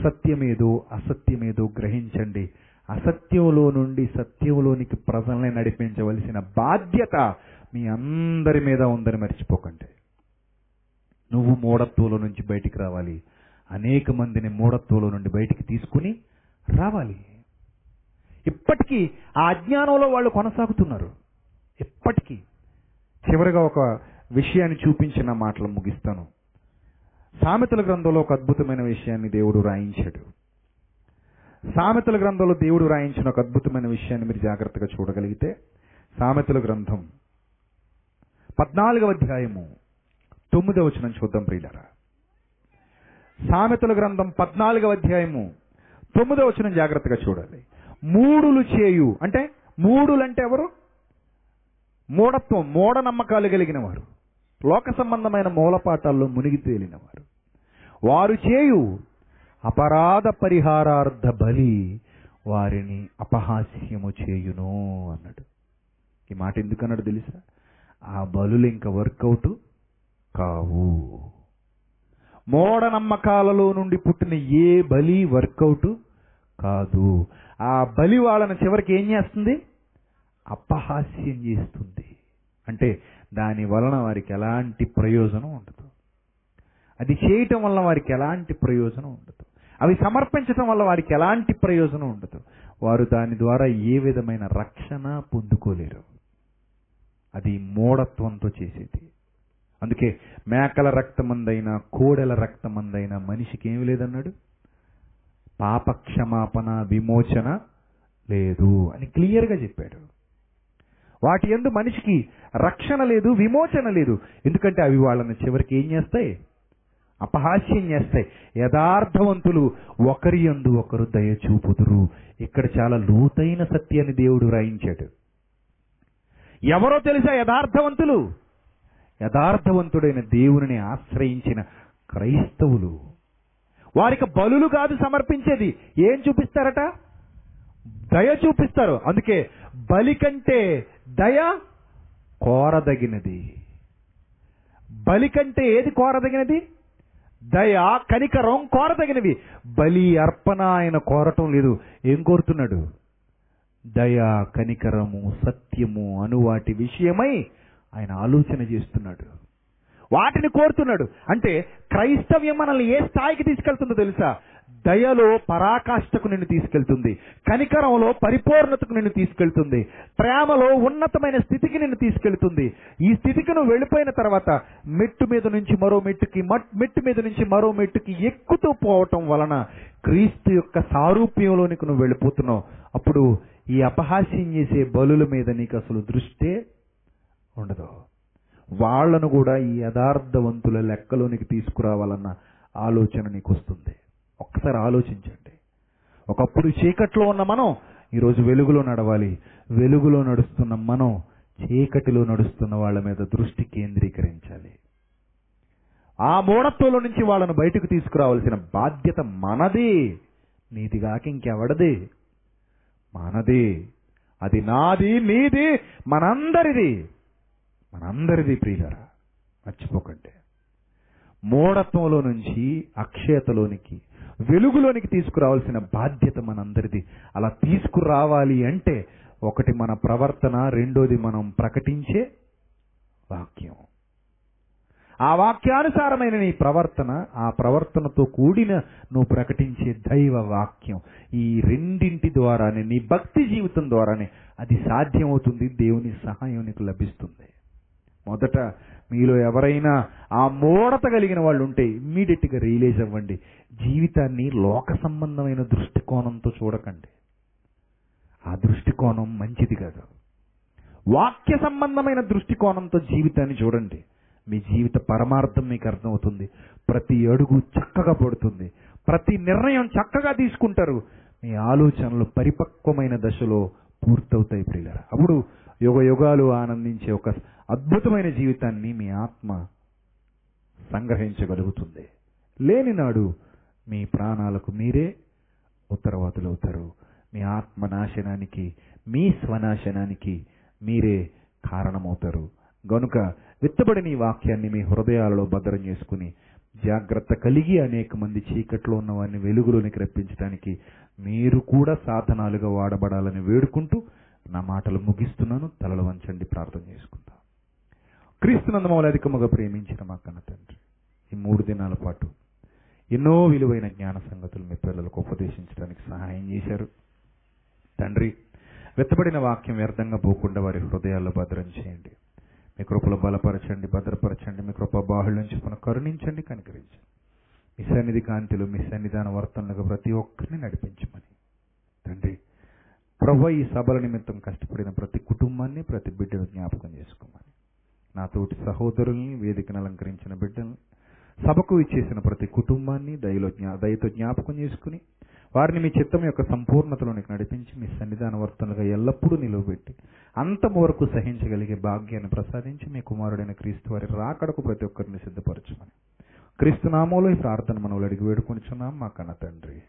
సత్యమేదో అసత్యమేదో గ్రహించండి. అసత్యంలో నుండి సత్యంలోనికి ప్రజల్ని నడిపించవలసిన బాధ్యత మీ అందరి మీద ఉందని మర్చిపోకండి. నువ్వు మూఢత్వంలో నుంచి బయటికి రావాలి. అనేక మందిని మూఢత్వంలో నుండి బయటికి తీసుకుని రావాలి. ఇప్పటికీ ఆ అజ్ఞానంలో వాళ్ళు కొనసాగుతున్నారు. ఇప్పటికీ. చివరిగా ఒక విషయాన్ని చూపించిన మాటలు ముగిస్తాను. సామెతల గ్రంథంలో ఒక అద్భుతమైన విషయాన్ని దేవుడు రాయించాడు. సామెతల గ్రంథంలో దేవుడు రాయించిన ఒక అద్భుతమైన విషయాన్ని మీరు జాగ్రత్తగా చూడగలిగితే సామెతల గ్రంథం పద్నాలుగవ అధ్యాయము తొమ్మిదవ వచనం చూద్దాం ప్రియులరా. సామెతల గ్రంథం పద్నాలుగవ అధ్యాయము తొమ్మిదవ వచనం జాగ్రత్తగా చూడాలి. మూడులు చేయు అంటే మూడులు అంటే ఎవరు? మూఢత్వం మూఢనమ్మకాలు కలిగిన వారు లోక సంబంధమైన మూలపాఠాల్లో మునిగి తేలినవారు. వారు చేయు అపరాధ పరిహారార్థ బలి వారిని అపహాస్యము చేయును అన్నాడు. ఈ మాట ఎందుకన్నాడు తెలుసా? ఆ బలులు ఇంకా వర్కౌట్ కావు. మూఢనమ్మకాలలో నుండి పుట్టిన ఏ బలి వర్కౌట్ కాదు. ఆ బలి వాళ్ళని చివరికి ఏం చేస్తుంది? అపహాస్యం చేస్తుంది. అంటే దాని వలన వారికి ఎలాంటి ప్రయోజనం ఉండదు. అది చేయటం వలన వారికి ఎలాంటి ప్రయోజనం ఉండదు. అవి సమర్పించడం వల్ల వారికి ఎలాంటి ప్రయోజనం ఉండదు. వారు దాని ద్వారా ఏ విధమైన రక్షణ పొందుకోలేరు. అది మూఢత్వంతో చేసేది. అందుకే మేకల రక్తమందైనా కోడెల రక్తమందైనా మనిషికి ఏమి లేదన్నాడు? పాప క్షమాపణ విమోచన లేదు అని క్లియర్గా చెప్పాడు. వాటి ఎందు మనిషికి రక్షణ లేదు విమోచన లేదు. ఎందుకంటే అవి వాళ్ళని చివరికి ఏం చేస్తాయి? అపహాస్యం చేస్తాయి. యథార్థవంతులు ఒకరి యందు ఒకరు దయ చూపుదురు. ఇక్కడ చాలా లోతైన సత్యాన్ని దేవుడు రాయించాడు. ఎవరో తెలుసా యథార్థవంతులు? యథార్థవంతుడైన దేవుని ఆశ్రయించిన క్రైస్తవులు. వారికి బలులు కాదు సమర్పించేది. ఏం చూపిస్తారట? దయ చూపిస్తారు. అందుకే బలి కంటే దయ కోరదగినది. బలి కంటే ఏది కోరదగినది? దయ కనికరం కోరదగినవి బలి అర్పణ ఆయన కోరటం లేదు. ఏం కోరుతున్నాడు? దయ కనికరము సత్యము అనువాటి విషయమై ఆయన ఆలోచన చేస్తున్నాడు. వాటిని కోరుతున్నాడు. అంటే క్రైస్తవ్యం మనల్ని ఏ స్థాయికి తీసుకెళ్తుందో తెలుసా? దయలో పరాకాష్ఠకు నిన్ను తీసుకెళ్తుంది. కనికరంలో పరిపూర్ణతకు నిన్ను తీసుకెళ్తుంది. ప్రేమలో ఉన్నతమైన స్థితికి నిన్ను తీసుకెళ్తుంది. ఈ స్థితికి నువ్వు వెళ్ళిపోయిన తర్వాత మెట్టు మీద నుంచి మరో మెట్టుకి మెట్టు మీద నుంచి మరో మెట్టుకి ఎక్కుతూ పోవటం వలన క్రీస్తు యొక్క సారూప్యంలోనికి నువ్వు వెళ్ళిపోతున్నావు. అప్పుడు ఈ అపహాస్యం చేసే బలుల మీద నీకు అసలు దృష్టే ఉండదు. వాళ్ళను కూడా ఈ యథార్థవంతుల లెక్కలోనికి తీసుకురావాలన్న ఆలోచన నీకు వస్తుంది ఒక్కసారి ఆలోచించండి. ఒకప్పుడు చీకట్లో ఉన్న మనం ఈరోజు వెలుగులో నడవాలి. వెలుగులో నడుస్తున్న మనం చీకటిలో నడుస్తున్న వాళ్ళ మీద దృష్టి కేంద్రీకరించాలి. ఆ మూఢత్వంలో నుంచి వాళ్ళను బయటకు తీసుకురావాల్సిన బాధ్యత మనది. నీదిగాక ఇంకెవడది మనది. అది నాది నీది మనందరిది. మనందరిది ప్రియులరా మర్చిపోకండి. మూఢత్వంలో నుంచి అక్షయతలోనికి వెలుగులోనికి తీసుకురావాల్సిన బాధ్యత మనందరిది. అలా తీసుకురావాలి అంటే ఒకటి మన ప్రవర్తన రెండోది మనం ప్రకటించే వాక్యం. ఆ వాక్యానుసారమైన నీ ప్రవర్తన ఆ ప్రవర్తనతో కూడిన నువ్వు ప్రకటించే దైవ వాక్యం. ఈ రెండింటి ద్వారానే నీ భక్తి జీవితం ద్వారానే అది సాధ్యమవుతుంది దేవుని సహాయం నీకు లభిస్తుంది. మొదట మీలో ఎవరైనా ఆ మూడత కలిగిన వాళ్ళు ఉంటే ఇమ్మీడియట్గా రియలైజ్ అవ్వండి. జీవితాన్ని లోక సంబంధమైన దృష్టికోణంతో చూడకండి. ఆ దృష్టికోణం మంచిది కాదు. వాక్య సంబంధమైన దృష్టికోణంతో జీవితాన్ని చూడండి. మీ జీవిత పరమార్థం మీకు అర్థమవుతుంది. ప్రతి అడుగు చక్కగా పడుతుంది. ప్రతి నిర్ణయం చక్కగా తీసుకుంటారు. మీ ఆలోచనలు పరిపక్వమైన దశలో పూర్తవుతాయి ప్రియులరా. అప్పుడు యుగ యుగాలు ఆనందించే ఒక అద్భుతమైన జీవితాన్ని మీ ఆత్మ సంగ్రహించగలుగుతుంది. లేనినాడు మీ ప్రాణాలకు మీరే ఉత్తరవాదులు అవుతారు. మీ ఆత్మ నాశనానికి మీ స్వనాశనానికి మీరే కారణమవుతారు. గనుక విత్తబడిన ఈ వాక్యాన్ని మీ హృదయాలలో భద్రం చేసుకుని జాగ్రత్త కలిగి అనేక మంది చీకట్లో ఉన్న వారిని వెలుగులోనికి రప్పించడానికి మీరు కూడా సాధనాలుగా వాడబడాలని వేడుకుంటూ నా మాటలు ముగిస్తున్నాను. తలలు వంచండి. ప్రార్థన చేసుకుంటాను క్రీస్తునందు మమ్మల్ని అధికముగా ప్రేమించిన మా కన్న తండ్రి. ఈ మూడు దినాల పాటు ఎన్నో విలువైన జ్ఞాన సంగతులు మీ పిల్లలకు ఉపదేశించడానికి సహాయం చేశారు. తండ్రి వెత్తబడిన వాక్యం వ్యర్థంగా పోకుండా వారి హృదయాల్లో భద్రం చేయండి. మీ కృపలో బలపరచండి భద్రపరచండి. మీ కృప బాహుళ్యం చొప్పున కరుణించండి కనికరించండి. మీ సన్నిధి కాంతిలో మీ సన్నిధాన వర్తనలుగా ప్రతి ఒక్కరిని నడిపించమని. తండ్రి ప్రభు ఈ సభల నిమిత్తం కష్టపడిన ప్రతి కుటుంబాన్ని ప్రతి బిడ్డను జ్ఞాపకం చేసుకోమని. నా తోటి సహోదరుల్ని వేదికను అలంకరించిన బిడ్డల్ని సభకు ఇచ్చేసిన ప్రతి కుటుంబాన్ని దయలో జ్ఞా దయతో జ్ఞాపకం చేసుకుని వారిని మీ చిత్తం యొక్క సంపూర్ణతలోనికి నడిపించి మీ సన్నిధాన వర్తనలుగా ఎల్లప్పుడూ నిలువబెట్టి అంతవరకు సహించగలిగే భాగ్యాన్ని ప్రసాదించి మీ కుమారుడైన క్రీస్తు వారి రాకడకు ప్రతి ఒక్కరిని సిద్ధపరచమని. క్రీస్తు నామంలో ఈ ప్రార్థన మనవులు అడిగి వేడుకొనిచున్నాం. మా కన్న తండ్రి.